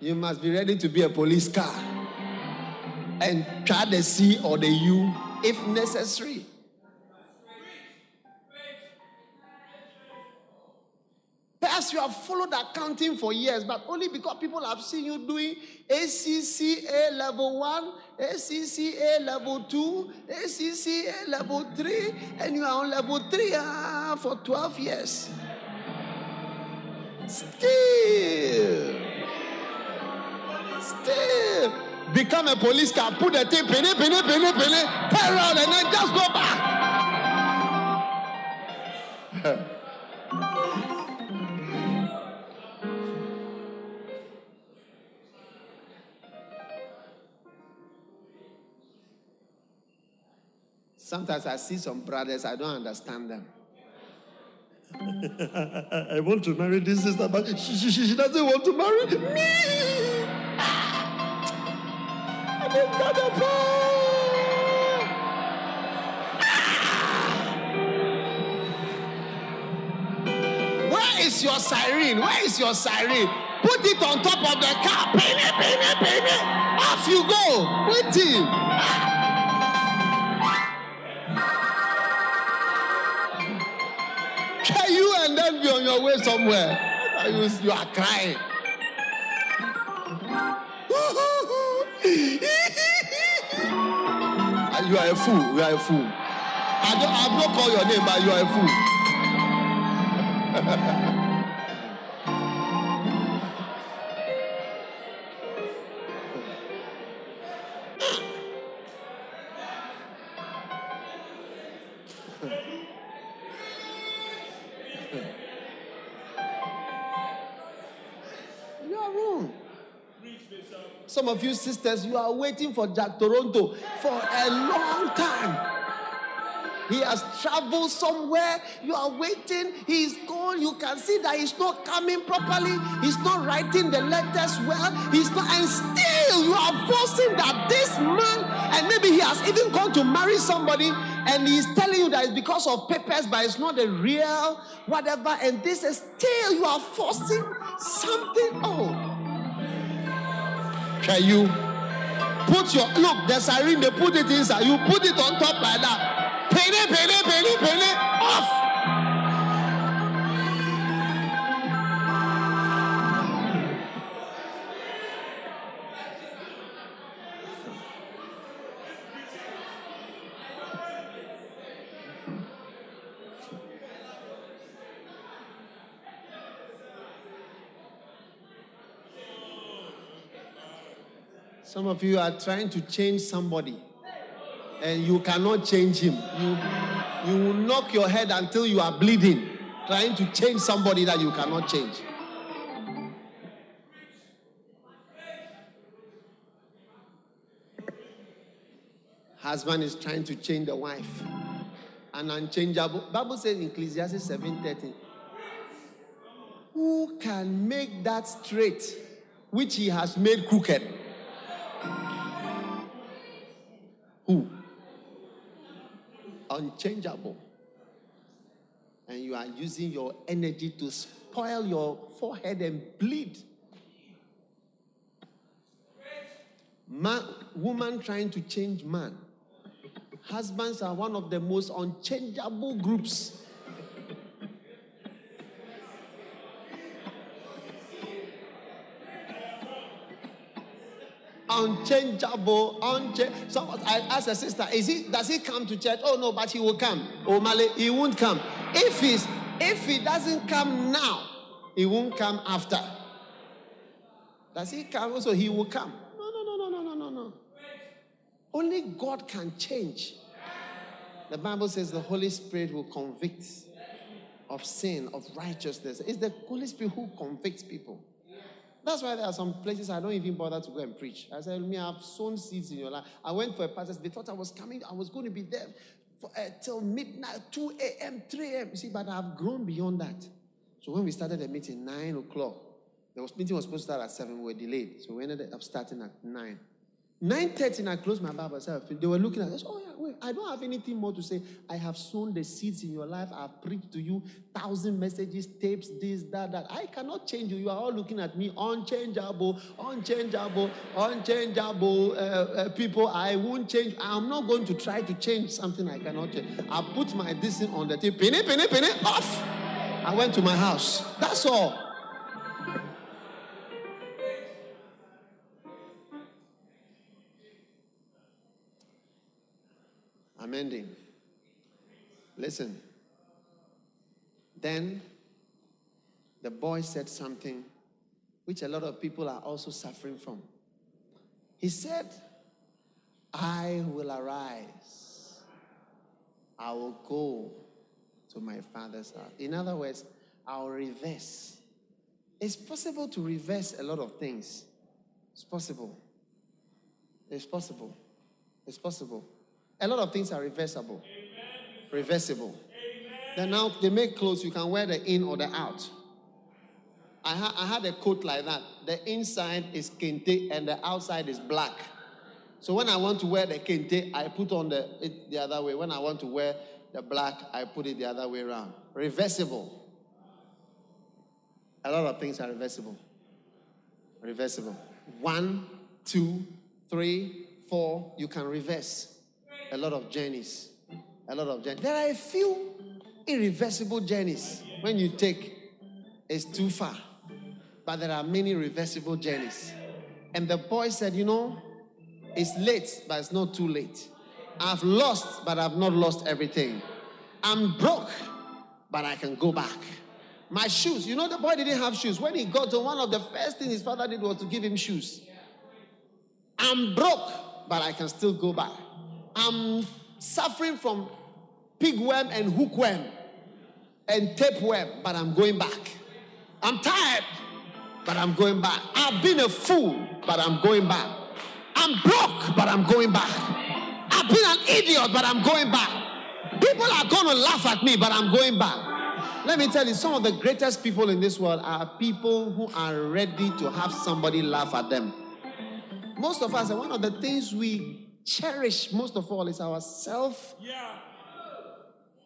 You must be ready to be a police car. And try the c or the u if necessary Perhaps you have followed accounting for years, but only because people have seen you doing ACCA level 1, ACCA level 2, ACCA level 3, and you are on level 3 ah, for 12 years. Still, still, become a police car, put the thing, penny, penny, penny, penny, turn around, and then just go back. Sometimes I see some brothers, I don't understand them. I want to marry this sister, but she, she, she doesn't want to marry me. I didn't got a Where is your siren? Where is your siren? Put it on top of the car. Penny, penny, penny. Off you go. Waiting. Be on your way somewhere. You, are crying. you are a fool. You are a fool. I don't, I don't call your name, but you are a fool. of you sisters, you are waiting for Jack Toronto for a long time. He has traveled somewhere. You are waiting. He's gone. You can see that he's not coming properly. He's not writing the letters well. He's not, and still still you are forcing that this man, and maybe he has even gone to marry somebody, and he's telling you that it's because of papers, but it's not a real whatever. And this is still you are forcing something. Oh, can you put your look? The siren they put it inside. You put it on top like that. Penny, penny, penny, penny, off. Some of you are trying to change somebody and you cannot change him. You, you will knock your head until you are bleeding, trying to change somebody that you cannot change. Husband is trying to change the wife. An unchangeable. Bible says in Ecclesiastes 7:13. Who can make that straight which he has made crooked? Who? Unchangeable. And you are using your energy to spoil your forehead and bleed. Man, woman trying to change man. Husbands are one of the most unchangeable groups. Unchangeable, uncha- so I asked a sister, is he does he come to church? Oh no, but he will come. Oh Male, he won't come. If he's if he doesn't come now, he won't come after. Does he come? Also, he will come. No, no, no, no, no, no, no. Only God can change. The Bible says the Holy Spirit will convict of sin, of righteousness. It's the Holy Spirit who convicts people. That's why there are some places I don't even bother to go and preach. I said, me, I've sown seeds in your life. I went for a pastor. They thought I was coming. I was going to be there for, uh, till midnight, 2 a.m., 3 a.m. You see, but I've grown beyond that. So when we started the meeting, 9 o'clock, the meeting was supposed to start at 7. We were delayed. So we ended up starting at 9. 9.30 and I closed my Bible. They were looking at us. Oh, yeah, wait. I don't have anything more to say. I have sown the seeds in your life. I've preached to you thousand messages, tapes, this, that, that. I cannot change you. You are all looking at me. Unchangeable, unchangeable, unchangeable uh, uh, people. I won't change. I'm not going to try to change something I cannot change. I put my this on the tape. Penny, penny, penny, off. I went to my house. That's all. I'm ending. Listen. Then the boy said something which a lot of people are also suffering from. He said, I will arise. I will go to my father's house. In other words, I'll reverse. It's possible to reverse a lot of things. It's possible. It's possible. It's possible. A lot of things are reversible. Reversible. Then now they make clothes, you can wear the in or the out. I, ha- I had a coat like that. The inside is kente and the outside is black. So when I want to wear the kente, I put on the it the other way. When I want to wear the black, I put it the other way around. Reversible. A lot of things are reversible. Reversible. One, two, three, four, you can reverse a lot of journeys. A lot of journeys. There are a few irreversible journeys when you take, it's too far. But there are many reversible journeys. And the boy said, You know, it's late, but it's not too late. I've lost, but I've not lost everything. I'm broke, but I can go back. My shoes, you know, the boy didn't have shoes. When he got to one of the first things his father did was to give him shoes. I'm broke, but I can still go back. I'm suffering from pigworm and hookworm and tapeworm, but I'm going back. I'm tired, but I'm going back. I've been a fool, but I'm going back. I'm broke, but I'm going back. I've been an idiot, but I'm going back. People are going to laugh at me, but I'm going back. Let me tell you, some of the greatest people in this world are people who are ready to have somebody laugh at them. most of us, one of the things we cherish most of all is our self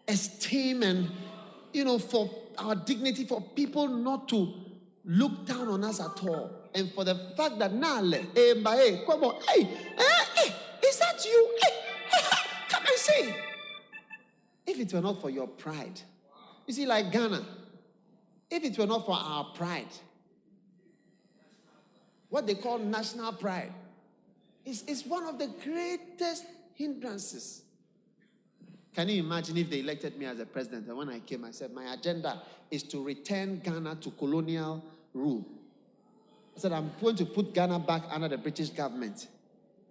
esteem and, you know, for our dignity, for people not to look down on us at all. And for the fact that, Nale, eh, eh, come on, hey, eh, eh, is that you? Hey, come and see. If it were not for your pride, you see, like Ghana, if it were not for our pride, what they call national pride, is, is one of the greatest hindrances. Can you imagine if they elected me as a president and when I came, I said, My agenda is to return Ghana to colonial rule. I said, I'm going to put Ghana back under the British government.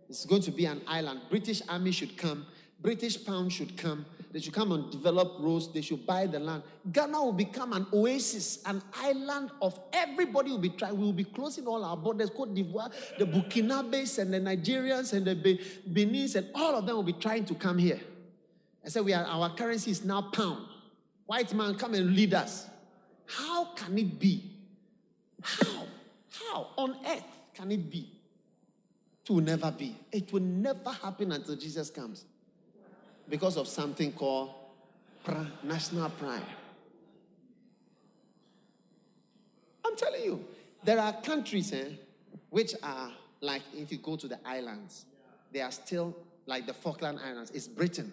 It's going to be an island. British army should come, British pound should come. They should come and develop roads. They should buy the land. Ghana will become an oasis, an island of everybody will be trying. We will be closing all our borders. Cote d'Ivoire, the Burkinabes and the Nigerians and the Be- Benis and all of them will be trying to come here. I said, we are, our currency is now pound. White man, come and lead us. How can it be? How? How on earth can it be? It will never be. It will never happen until Jesus comes because of something called national pride. I'm telling you, there are countries eh, which are like if you go to the islands, they are still like the Falkland Islands. It's Britain,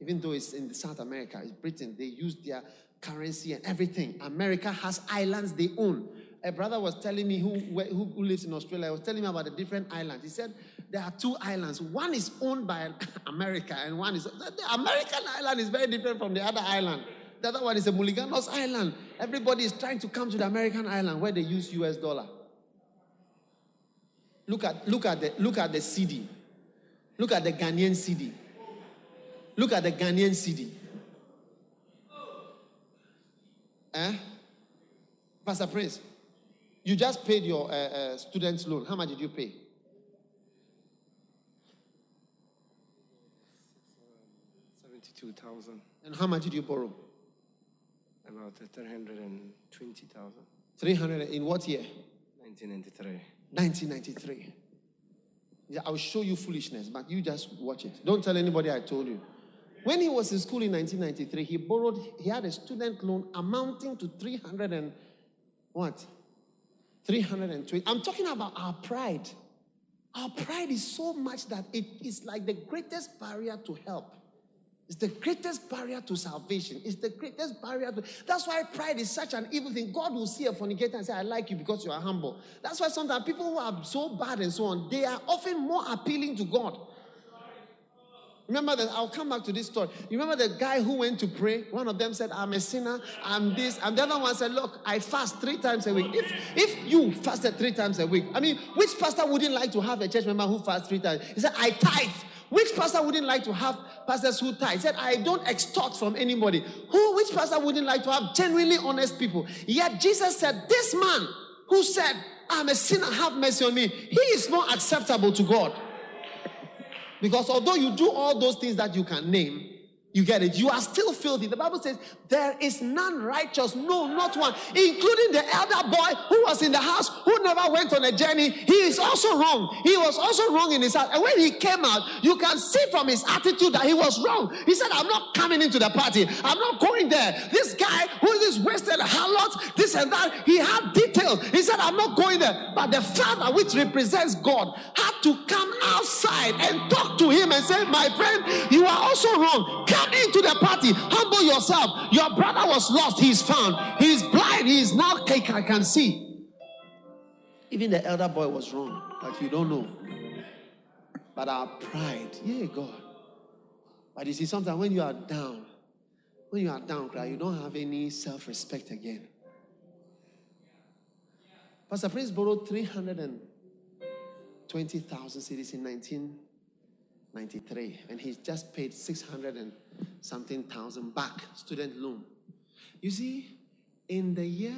even though it's in South America. It's Britain. They use their currency and everything. America has islands they own. A brother was telling me who, who, who lives in Australia. was telling me about the different islands. He said there are two islands. One is owned by America, and one is the American island is very different from the other island. The other one is a Mulliganos island. Everybody is trying to come to the American island where they use US dollar. Look at look at the look at the cedi. Look at the Ghanaian cedi. Look at the Ghanaian cedi. Eh? Pastor Prince, you just paid your uh, uh, student's loan. How much did you pay? Seventy-two thousand, And how much did you borrow? about three hundred and twenty thousand. 300 in what year? Nineteen ninety-three. 1993. Yeah, I'll show you foolishness, but you just watch it. Don't tell anybody I told you. When he was in school in 1993, he borrowed, he had a student loan amounting to 300 and what? 320. I'm talking about our pride. Our pride is so much that it is like the greatest barrier to help. It's the greatest barrier to salvation. It's the greatest barrier to. That's why pride is such an evil thing. God will see a fornicator and say, I like you because you are humble. That's why sometimes people who are so bad and so on, they are often more appealing to God. Remember that I'll come back to this story. You remember the guy who went to pray? One of them said, I'm a sinner, I'm this, and the other one said, Look, I fast three times a week. If if you fasted three times a week, I mean, which pastor wouldn't like to have a church member who fasts three times? He said, I tithe. Which pastor wouldn't like to have pastors who tithe? He said, I don't extort from anybody. Who, which pastor wouldn't like to have genuinely honest people? Yet Jesus said, This man who said, I'm a sinner, have mercy on me, he is more acceptable to God. Because although you do all those things that you can name, you get it, you are still filthy. The Bible says, There is none righteous, no, not one, including the elder boy who was in the house, who never went on a journey. He is also wrong. He was also wrong in his heart. And when he came out, you can see from his attitude that he was wrong. He said, I'm not coming into the party, I'm not going there. This guy who is wasted harlot, this and that, he had details. He said, I'm not going there. But the father, which represents God, had to come outside and talk to him and say, My friend, you are also wrong. Come into the party, humble yourself. Your brother was lost, he is found. He is blind, he is now I can, see. Even the elder boy was wrong, but you don't know. But our pride, yeah, God. But you see, sometimes when you are down, when you are down, cry, you don't have any self respect again. Pastor Prince borrowed 320,000 cedis in 1993, and he's just paid 600 and something thousand back, student loan. You see, in the year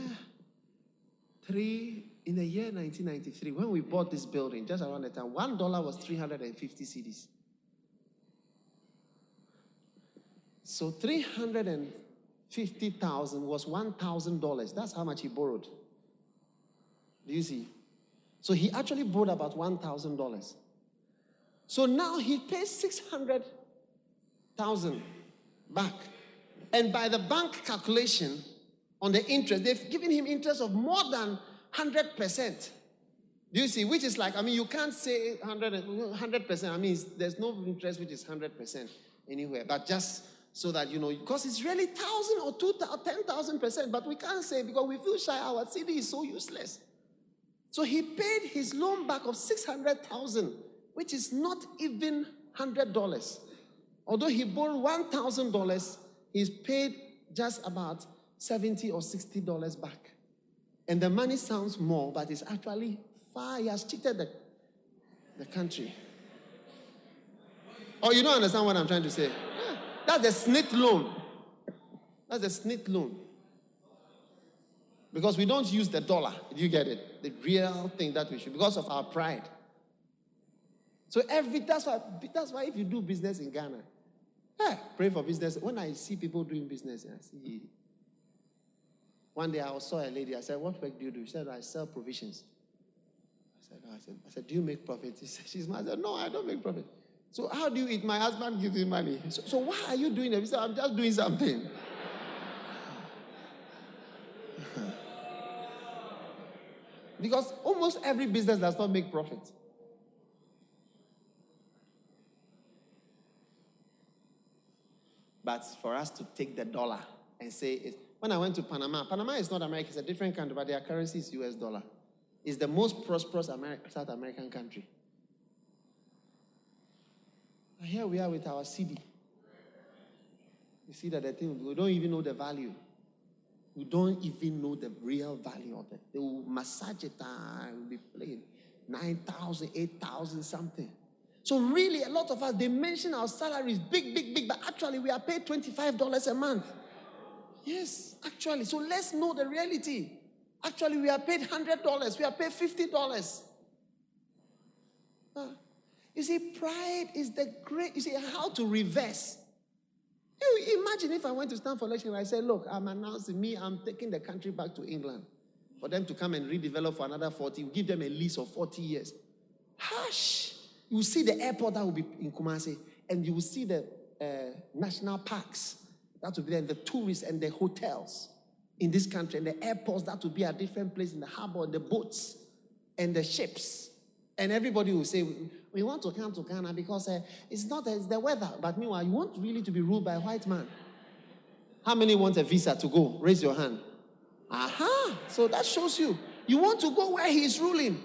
three, in the year 1993, when we bought this building, just around the time, one dollar was 350 cedis. So 350,000 was $1,000. That's how much he borrowed. Do you see? So he actually borrowed about $1,000. So now he pays 600,000 back. And by the bank calculation on the interest, they've given him interest of more than 100%. Do you see? Which is like, I mean, you can't say 100, 100%. I mean, there's no interest which is 100% anywhere. But just so that you know, because it's really 1,000 or 2,000, 10,000%. But we can't say because we feel shy. Our cedi is so useless. So he paid his loan back of 600,000, which is not even $100. Although he borrowed $1,000, he's paid just about 70 or $60 back. And the money sounds more, but it's actually far. He has cheated the, the country. Oh, you don't understand what I'm trying to say? That's a SNIT loan. That's a SNIT loan. Because we don't use the dollar. Do you get it? The real thing that we should, because of our pride. So every that's why that's why if you do business in Ghana, yeah, pray for business. When I see people doing business, I see. One day I saw a lady. I said, "What work do you do?" She said, "I sell provisions." I said, oh, I said, I said, "Do you make profit?" She said, "She's mad." I said, "No, I don't make profit." So how do you eat? My husband gives me money. So, so why are you doing it? He said, "I'm just doing something." because almost every business does not make profit. But for us to take the dollar and say, when I went to Panama, Panama is not America, it's a different country, but their currency is US dollar. It's the most prosperous South American country. And here we are with our cedi. You see that the thing, we don't even know the value. We don't even know the real value of it. They will massage it ah, and will be playing 9,000, 8,000 something. So really, a lot of us, they mention our salaries big, big, big, but actually we are paid $25 a month. Yes, actually. So let's know the reality. Actually, we are paid $100. We are paid $50. Ah. You see, pride is the great, you see, how to reverse. You imagine if I went to stand for election and I said, look, I'm announcing me, I'm taking the country back to England for them to come and redevelop for another 40, give them a lease of 40 years. Hush! You see the airport that will be in Kumasi, and you will see the uh, national parks that will be there, and the tourists and the hotels in this country, and the airports that will be at different places in the harbor, and the boats and the ships. And everybody will say, We want to come to Ghana because uh, it's not it's the weather. But meanwhile, you want really to be ruled by a white man. How many want a visa to go? Raise your hand. Aha! So that shows you. You want to go where he is ruling.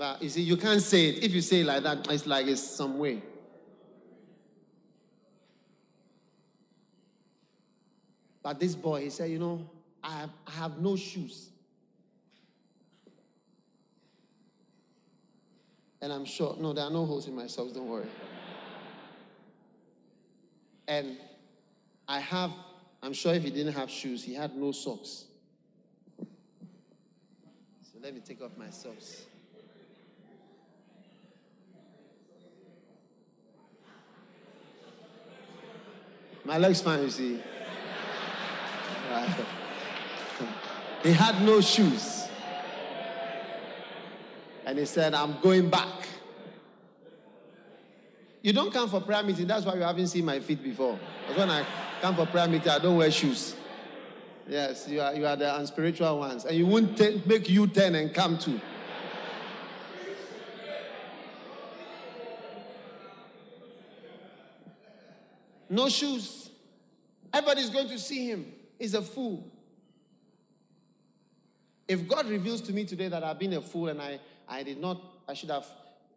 But you see, you can't say it. If you say it like that, it's like it's some way. But this boy, he said, You know, I have, I have no shoes. And I'm sure, no, there are no holes in my socks, don't worry. And I have, I'm sure if he didn't have shoes, he had no socks. So let me take off my socks. My leg's fine, you see. He had no shoes. And he said, I'm going back. You don't come for prayer meeting. That's why you haven't seen my feet before. Because when I come for prayer meeting, I don't wear shoes. Yes, you are, you are the unspiritual ones. And you won't t- make you turn and come too. No shoes. Everybody's going to see him. He's a fool. If God reveals to me today that I've been a fool and I, I did not, I should have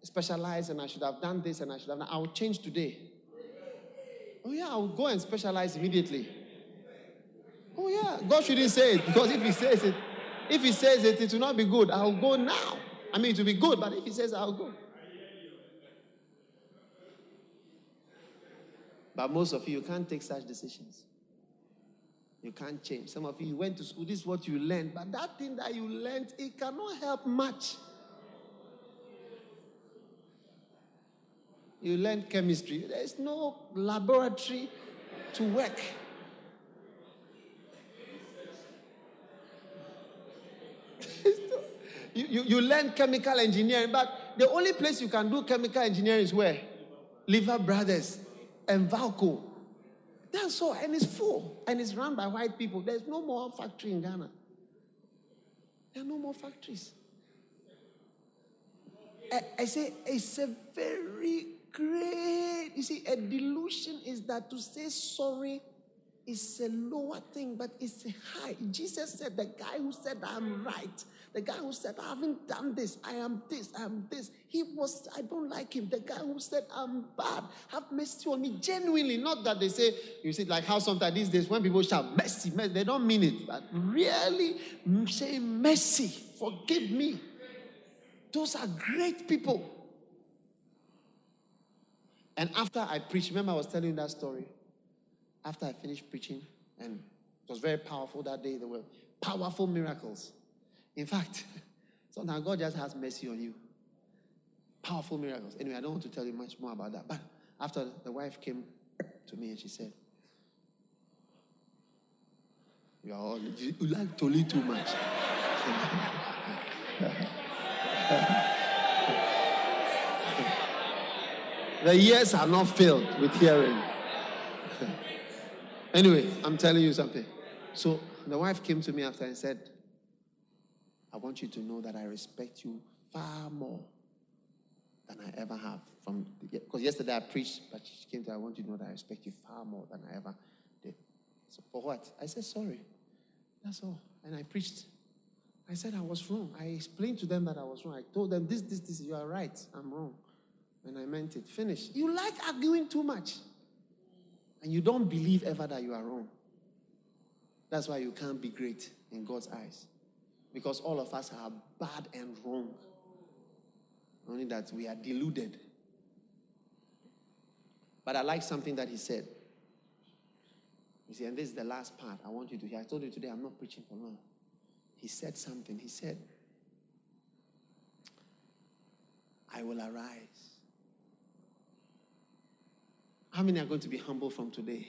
specialized and I should have done this and I should have done, I will change today. Oh, yeah, I will go and specialize immediately. Oh, yeah, God shouldn't say it because if He says it, if He says it, it will not be good. I'll go now. I mean, it will be good, but if He says I'll go. But most of you, you can't take such decisions. You can't change. Some of you, you went to school, this is what you learned, but that thing that you learned, it cannot help much. You learned chemistry, there's no laboratory to work. you, you, you learn chemical engineering, but the only place you can do chemical engineering is where? Lever Brothers and Valco. That's all, and it's full, and it's run by white people. There's no more factory in Ghana. There are no more factories. I, I say it's a very great. You see, a delusion is that to say sorry is a lower thing, but it's a high. Jesus said, The guy who said, I'm right, the guy who said, I haven't done this, I am this, I am this, he was, I don't like him. The guy who said, I'm bad, have mercy on me. Genuinely, not that they say, you see, like how sometimes these days when people shout mercy, mercy they don't mean it, but really mm, say mercy, forgive me. Those are great people. And after I preached, remember I was telling that story? After I finished preaching, and it was very powerful that day, there were powerful miracles. In fact, sometimes God just has mercy on you. Powerful miracles. Anyway, I don't want to tell you much more about that. But after the wife came to me and she said, You are all, you like Toli too much. the ears are not filled with hearing. anyway, I'm telling you something. So the wife came to me after and said, I want you to know that I respect you far more than I ever have. From because yesterday I preached, but she came to I want you to know that I respect you far more than I ever did. So for what? I said sorry. That's all. And I preached. I said I was wrong. I explained to them that I was wrong. I told them this, this, this, you are right. I'm wrong. And I meant it. Finish. You like arguing too much. And you don't believe ever that you are wrong. That's why you can't be great in God's eyes. Because all of us are bad and wrong. Only that we are deluded. But I like something that he said. You see, and this is the last part I want you to hear. I told you today I'm not preaching for long. He said something. He said, I will arise. How many are going to be humble from today?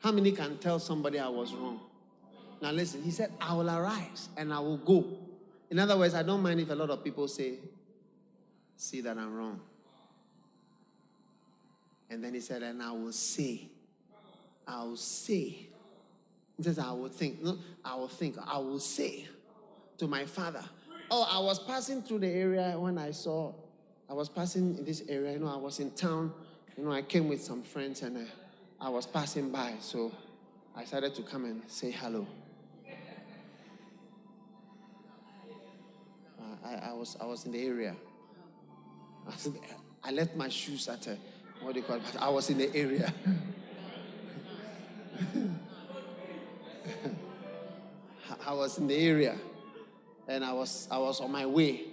How many can tell somebody I was wrong? Now listen, he said, I will arise and I will go. In other words, I don't mind if a lot of people say, see that I'm wrong. And then he said, and I will say, I will say. He says, I will think. No, I will think. I will say to my father. Oh, I was passing through the area when I saw, I was passing in this area. You know, I was in town. You know, I came with some friends and I, I was passing by. So I started to come and say hello. I, I, was I was in the area. I, said, I left my shoes at a, what do you call it? I was in the area. I was in the area, and I was I was on my way,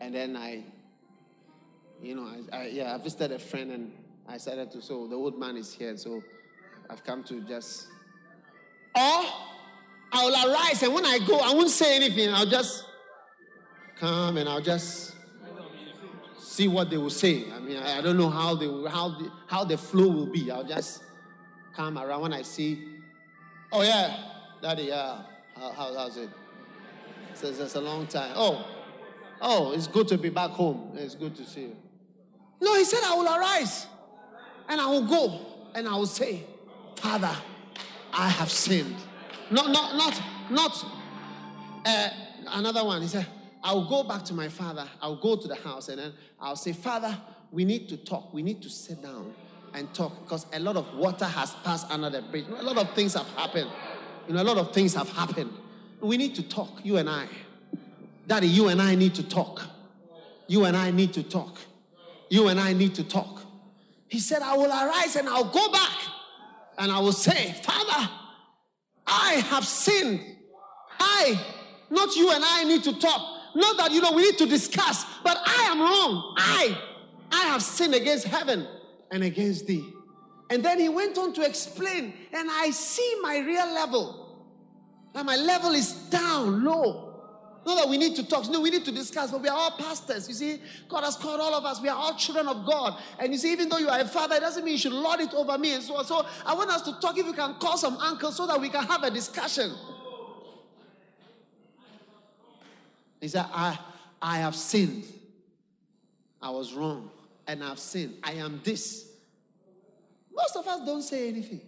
and then I, you know, I, I yeah I visited a friend and I decided to so the old man is here, so I've come to just. Or I will arise, and when I go, I won't say anything. I'll just come and I'll just see what they will say. I mean, I, don't know how they will, how the, how the flow will be. I'll just come around when I see. Oh yeah, daddy, yeah. How, how, how's it? Says it's a long time. Oh, oh, it's good to be back home. It's good to see you. No, he said I will arise and I will go and I will say, Father, I have sinned. Not, not, not, not. Uh, another one. He said, I'll go back to my father. I'll go to the house and then I'll say, Father, we need to talk. We need to sit down and talk because a lot of water has passed under the bridge. A lot of things have happened. You know, a lot of things have happened. We need to talk, you and I. Daddy, you and I need to talk. You and I need to talk. You and I need to talk. He said, I will arise and I'll go back and I will say, Father, I have sinned. I, not you and I, need to talk. Not that, you know, we need to discuss, but I am wrong. I, I have sinned against heaven and against thee. And then he went on to explain, and I see my real level. And my level is down, low. Not that we need to talk, no, we need to discuss, but we are all pastors. You see, God has called all of us. We are all children of God. And you see, even though you are a father, it doesn't mean you should lord it over me and so. So I want us to talk if you can call some uncles so that we can have a discussion. He said, I, I have sinned. I was wrong and I've sinned. I am this. Most of us don't say anything.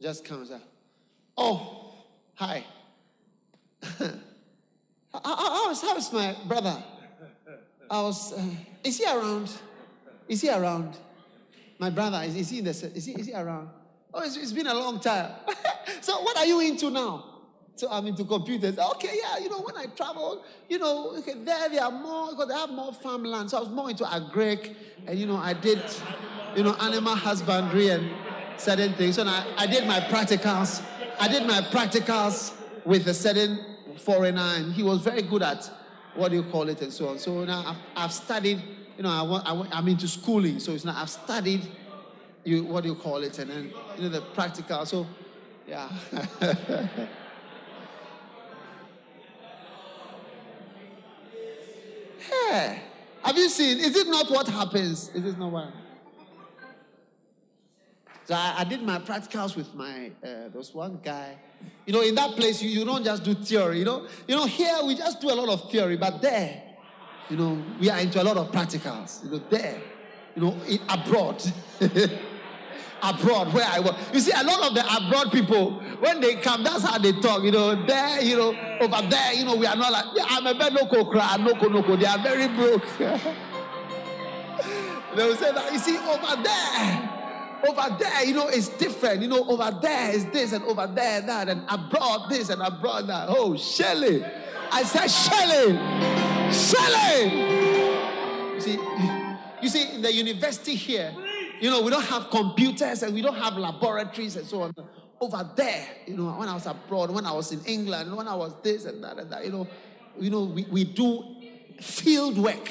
Just comes out. Oh, hi. how, how, how's, how's my brother? I was, uh, is he around? Is he around? My brother, is, is he in the, is he, is he around? Oh, it's, it's been a long time. so what are you into now? So I'm into computers. Okay, yeah, you know, when I travel, you know, okay, there they are more, because they have more farmland. So I was more into agric, and, you know, I did, you know, animal husbandry and certain things. And I, I did my practicals. I did my practicals with a certain foreigner, and he was very good at what do you call it and so on. So now I've, I've studied, you know, I I'm into schooling. So it's now I've studied, you, what do you call it, and then, you know, the practical. So, yeah. Yeah. Have you seen? Is it not what happens? Is it not what? So I, I did my practicals with my uh, there was one guy. You know, in that place you, you don't just do theory. You know, you know here we just do a lot of theory, but there, you know, we are into a lot of practicals. You know, there, you know, in, abroad. abroad where I was. You see, a lot of the abroad people, when they come, that's how they talk. You know, there, you know, over there, you know, we are not like, yeah, I'm a bad no cry, no no They are very broke. they will say that, you see, over there, over there, you know, it's different. You know, over there is this and over there that, and abroad this and abroad that. Oh, Shelley. I said, Shelley. Shelley. You see, you see, in the university here, you know, we don't have computers and we don't have laboratories and so on. Over there, you know, when I was abroad, when I was in England, when I was this and that and that, you know, you know, we, we do field work.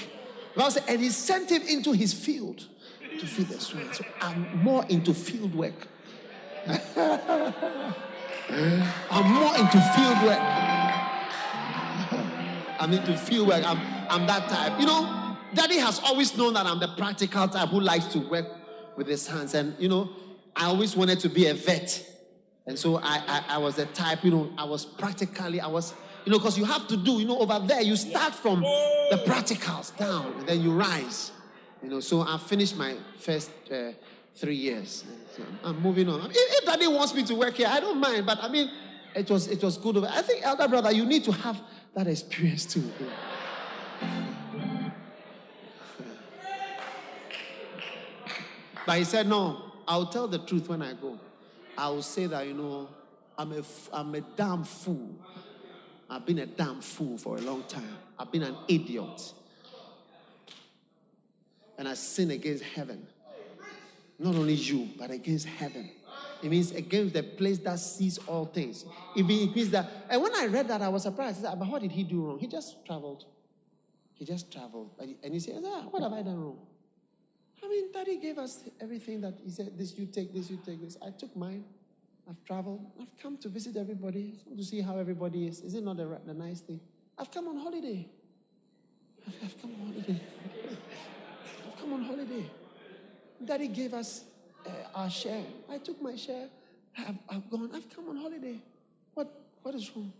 And he sent him into his field to feed the swine. So I'm more into field work. I'm more into field work. I'm into field work. I'm, I'm that type. You know, daddy has always known that I'm the practical type who likes to work with his hands. And, you know, I always wanted to be a vet. And so I, I, I was the type, you know, I was practically, I was, you know, because you have to do, you know, over there, you start from the practicals down and then you rise. You know, so I finished my first uh, three years. So I'm moving on. I mean, if daddy wants me to work here, I don't mind. But I mean, it was it was good. I think, elder brother, you need to have that experience too. But he said, No, I'll tell the truth when I go. I will say that, you know, I'm a, I'm a damn fool. I've been a damn fool for a long time. I've been an idiot. And I sin against heaven. Not only you, but against heaven. It means against the place that sees all things. It means that, and when I read that, I was surprised. I said, but what did he do wrong? He just traveled. He just traveled. And he said, ah, what have I done wrong? I mean, Daddy gave us everything that He said, this you take, this you take, this. I took mine. I've traveled. I've come to visit everybody, to see how everybody is. Is it not a, a nice thing? I've come on holiday. I've come on holiday. I've come on holiday. Daddy gave us uh, our share. I took my share. I've, I've gone. I've come on holiday. What, what is wrong?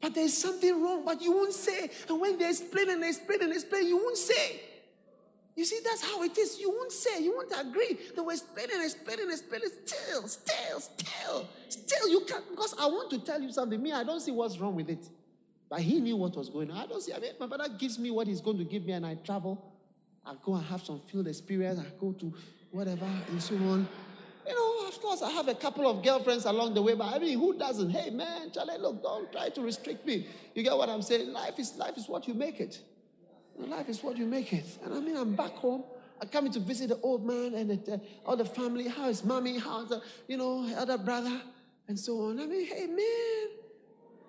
But there's something wrong, but you won't say. And when they explain and they explain and explain, you won't say. You see, that's how it is. You won't say, you won't agree. They were explaining, explaining, explaining. Still, still, still, still, you can't. Because I want to tell you something. Me, I don't see what's wrong with it. But he knew what was going on. I don't see. I mean, my father gives me what he's going to give me, and I travel. I go and have some field experience. I go to whatever and so on. You know, of course, I have a couple of girlfriends along the way, but I mean, who doesn't? Hey, man, Charlie, look, don't try to restrict me. You get what I'm saying? Life is life is what you make it. Life is what you make it. And I mean, I'm back home. I come to visit the old man and the, uh, all the family. How is mommy? How's the, you know, other brother? And so on. I mean, hey, man.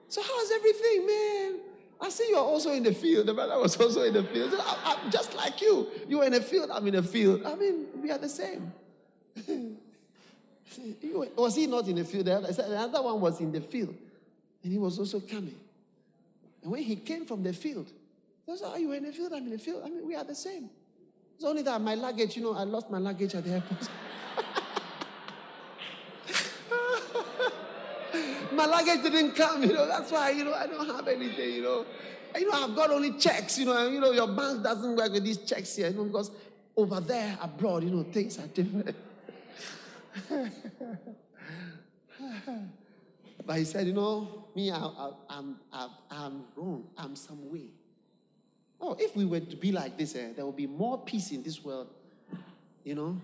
So how's everything, man? I see you're also in the field. The brother was also in the field. I, am just like you. You are in the field. I'm in the field. I mean, we are the same. was he not in the field? The other one was in the field. And he was also coming. And when he came from the field, that's are you in the field? I'm in the field. I mean, we are the same. It's only that my luggage, you know, I lost my luggage at the airport. my luggage didn't come, you know. That's why, you know, I don't have anything, you know. And, you know, I've got only checks, you know, and, you know, your bank doesn't work with these checks here, you know, because over there, abroad, you know, things are different. but he said, you know, me, I, I, I'm, I, I'm wrong. I'm some way. Oh, if we were to be like this, eh, there would be more peace in this world, you know.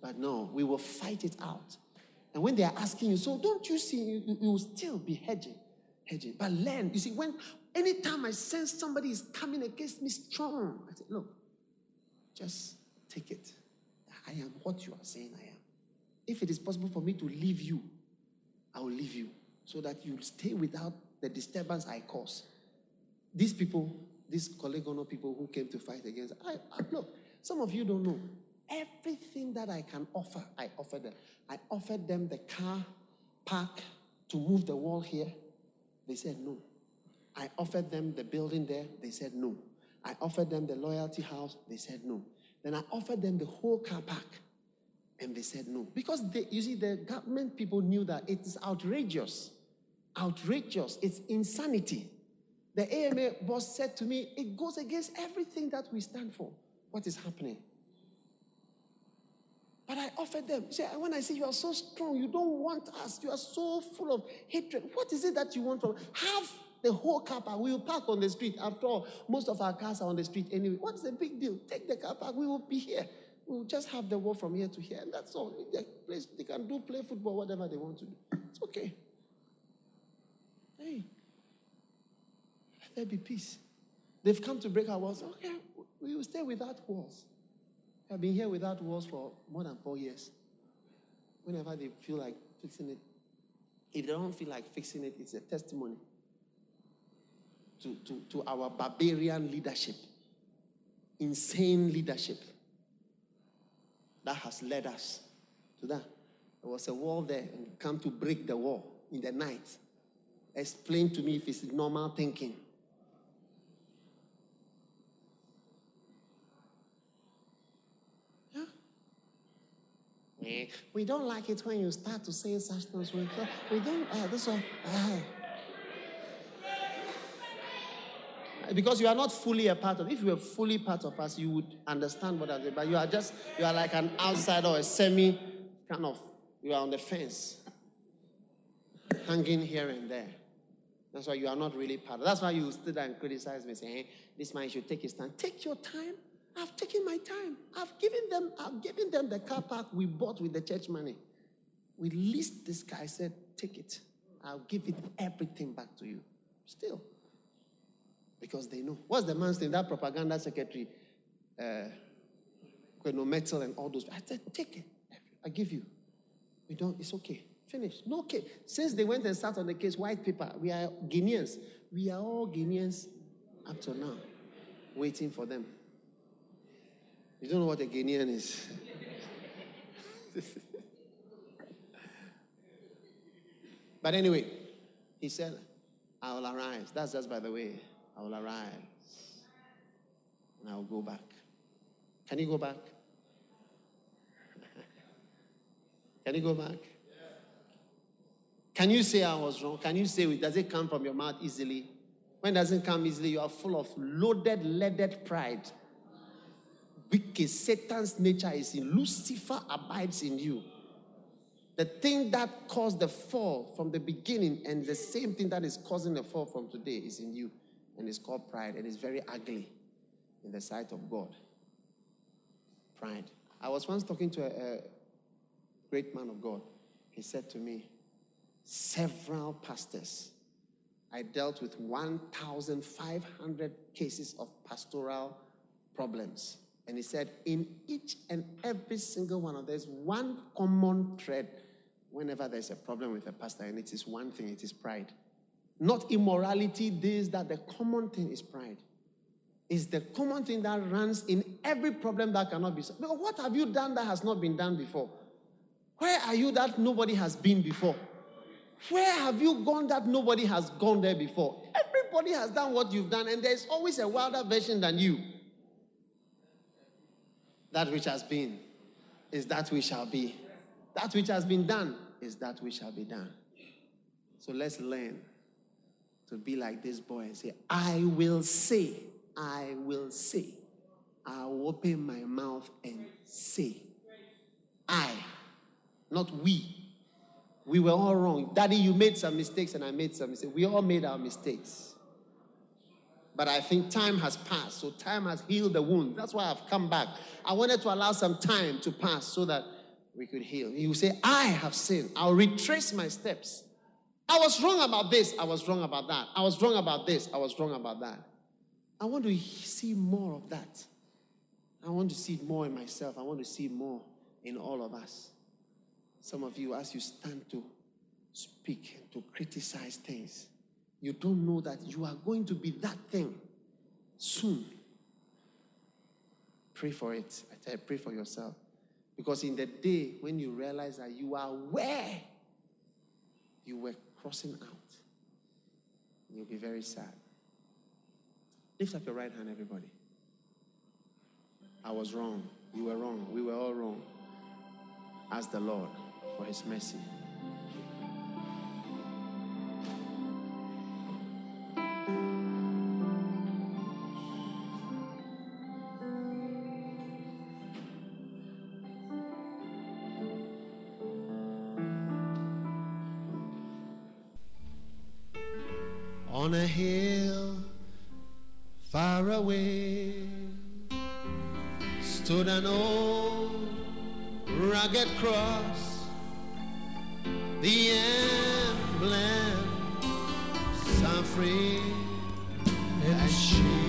But no, we will fight it out. And when they are asking you, so don't you see, you, you will still be hedging, hedging. But learn. You see, when anytime I sense somebody is coming against me strong, I say, look, just take it. I am what you are saying I am. If it is possible for me to leave you, I will leave you so that you stay without the disturbance I cause. These people, these Korle Gonno people who came to fight against, I, I, look, some of you don't know. Everything that I can offer, I offer them. I offered them the car park to move the wall here. They said no. I offered them the building there. They said no. I offered them the loyalty house. They said no. Then I offered them the whole car park. And they said no. Because they, you see, the government people knew that it is outrageous. Outrageous. It's insanity. The AMA boss said to me, it goes against everything that we stand for. What is happening? But I offered them. See, when I say you are so strong, you don't want us, you are so full of hatred. What is it that you want from have the whole car park? We will park on the street. After all, most of our cars are on the street anyway. What's the big deal? Take the car park. We will be here. We will just have the wall from here to here, and that's all. They, place, they can do play football, whatever they want to do. It's okay. Hey, there be peace. They've come to break our walls. Okay, we will stay without walls. I've been here without walls for more than four years. Whenever they feel like fixing it, if they don't feel like fixing it, it's a testimony to, to, to our barbarian leadership, insane leadership that has led us to that. There was a wall there, and come to break the wall in the night. Explain to me if it's normal thinking. Eh, we don't like it when you start to say such things. We, don't, uh, this one. Uh, because you are not fully a part of if you were fully part of us you would understand what i did but you are just you are like an outsider or a semi kind of you are on the fence hanging here and there that's why you are not really part of that's why you stood and criticize me saying hey, this man should take his time take your time I've taken my time. I've given them, I've given them the car park we bought with the church money. We leased this guy, said, take it. I'll give it everything back to you. Still. Because they know. What's the man's name? That propaganda secretary, uh, Metal and all those. I said, take it. I give you. We don't, it's okay. Finish. No case. Since they went and sat on the case, white paper, we are Guineans. We are all Guineans up to now, waiting for them. You don't know what a Guinean is. but anyway, he said, I will arise. That's just by the way. I will arise. And I will go back. Can you go back? Can you go back? Can you say I was wrong? Can you say, it? does it come from your mouth easily? When it doesn't come easily, you are full of loaded, leaded pride wicked, Satan's nature is in. Lucifer abides in you. The thing that caused the fall from the beginning and the same thing that is causing the fall from today is in you. And it's called pride. And it's very ugly in the sight of God. Pride. I was once talking to a, a great man of God. He said to me, several pastors. I dealt with 1,500 cases of pastoral problems. And he said, in each and every single one of there's one common thread whenever there's a problem with a pastor, and it is one thing, it is pride. Not immorality, this, that. The common thing is pride. Is the common thing that runs in every problem that cannot be solved. What have you done that has not been done before? Where are you that nobody has been before? Where have you gone that nobody has gone there before? Everybody has done what you've done, and there's always a wilder version than you. That which has been is that which shall be. That which has been done is that which shall be done. So let's learn to be like this boy and say, I will say, I will say. I'll open my mouth and say. I, not we. We were all wrong. Daddy, you made some mistakes and I made some mistakes. We all made our mistakes. But I think time has passed. So time has healed the wound. That's why I've come back. I wanted to allow some time to pass so that we could heal. You say, I have sinned. I'll retrace my steps. I was wrong about this. I was wrong about that. I was wrong about this. I was wrong about that. I want to see more of that. I want to see more in myself. I want to see more in all of us. Some of you, as you stand to speak and to criticize things, you don't know that you are going to be that thing soon. Pray for it. I tell you, pray for yourself. Because in the day when you realize that you are where you were crossing out, you'll be very sad. Lift up your right hand, everybody. I was wrong. You were wrong. We were all wrong. Ask the Lord for his mercy. Stood an old rugged cross, the emblem suffering and shame.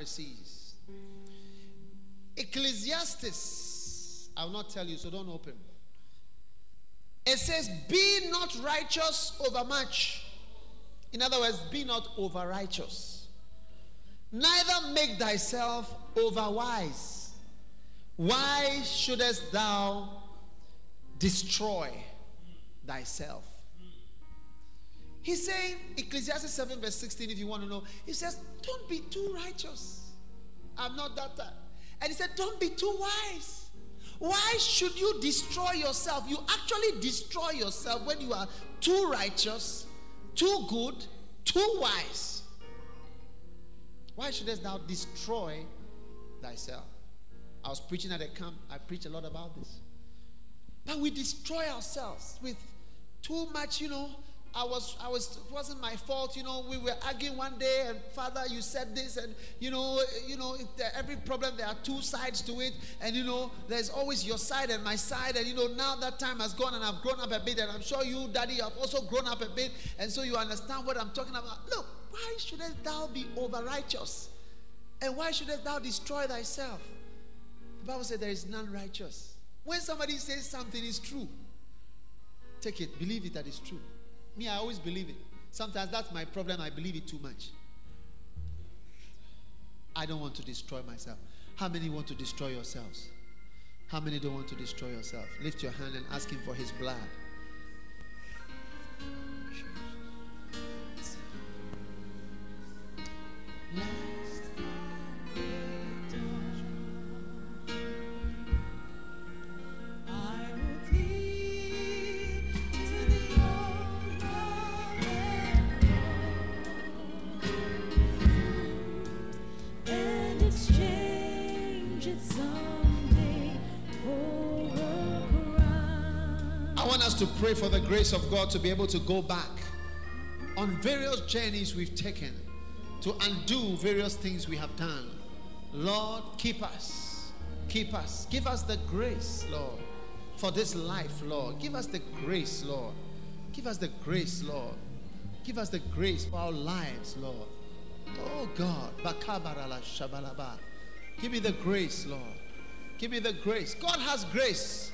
Pharisees. Ecclesiastes, I will not tell you, so don't open. It says, Be not righteous overmuch. In other words, be not over righteous. Neither make thyself over wise. Why shouldest thou destroy thyself? He's saying, Ecclesiastes 7, verse 16, if you want to know, he says, Don't be too righteous. I'm not that type. And he said, Don't be too wise. Why should you destroy yourself? You actually destroy yourself when you are too righteous, too good, too wise. Why shouldest thou destroy thyself? I was preaching at a camp, I preach a lot about this. But we destroy ourselves with too much, you know. I was, I was, it wasn't my fault, you know. We were arguing one day, and Father, you said this, and you know, you know, every problem there are two sides to it, and you know, there's always your side and my side, and you know, now that time has gone, and I've grown up a bit, and I'm sure you, Daddy, have also grown up a bit, and so you understand what I'm talking about. Look, why shouldest thou be over righteous, and why shouldest thou destroy thyself? The Bible said there is none righteous. When somebody says something is true, take it, believe it that it's true. Me, I always believe it. Sometimes that's my problem. I believe it too much. I don't want to destroy myself. How many want to destroy yourselves? How many don't want to destroy yourself? Lift your hand and ask Him for His blood. Love. To pray for the grace of God to be able to go back on various journeys we've taken to undo various things we have done. Lord, keep us. Keep us. Give us the grace, Lord, for this life, Lord. Give us the grace, Lord. Give us the grace, Lord. Give us the grace for our lives, Lord. Oh God. Give me the grace, Lord. Give me the grace. God has grace.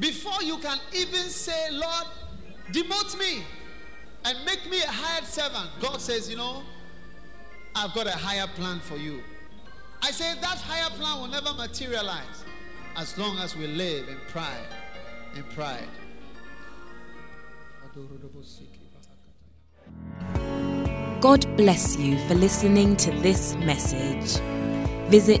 Before you can even say, Lord, demote me and make me a hired servant, God says, You know, I've got a higher plan for you. I say that higher plan will never materialize as long as we live in pride. In pride. God bless you for listening to this message. Visit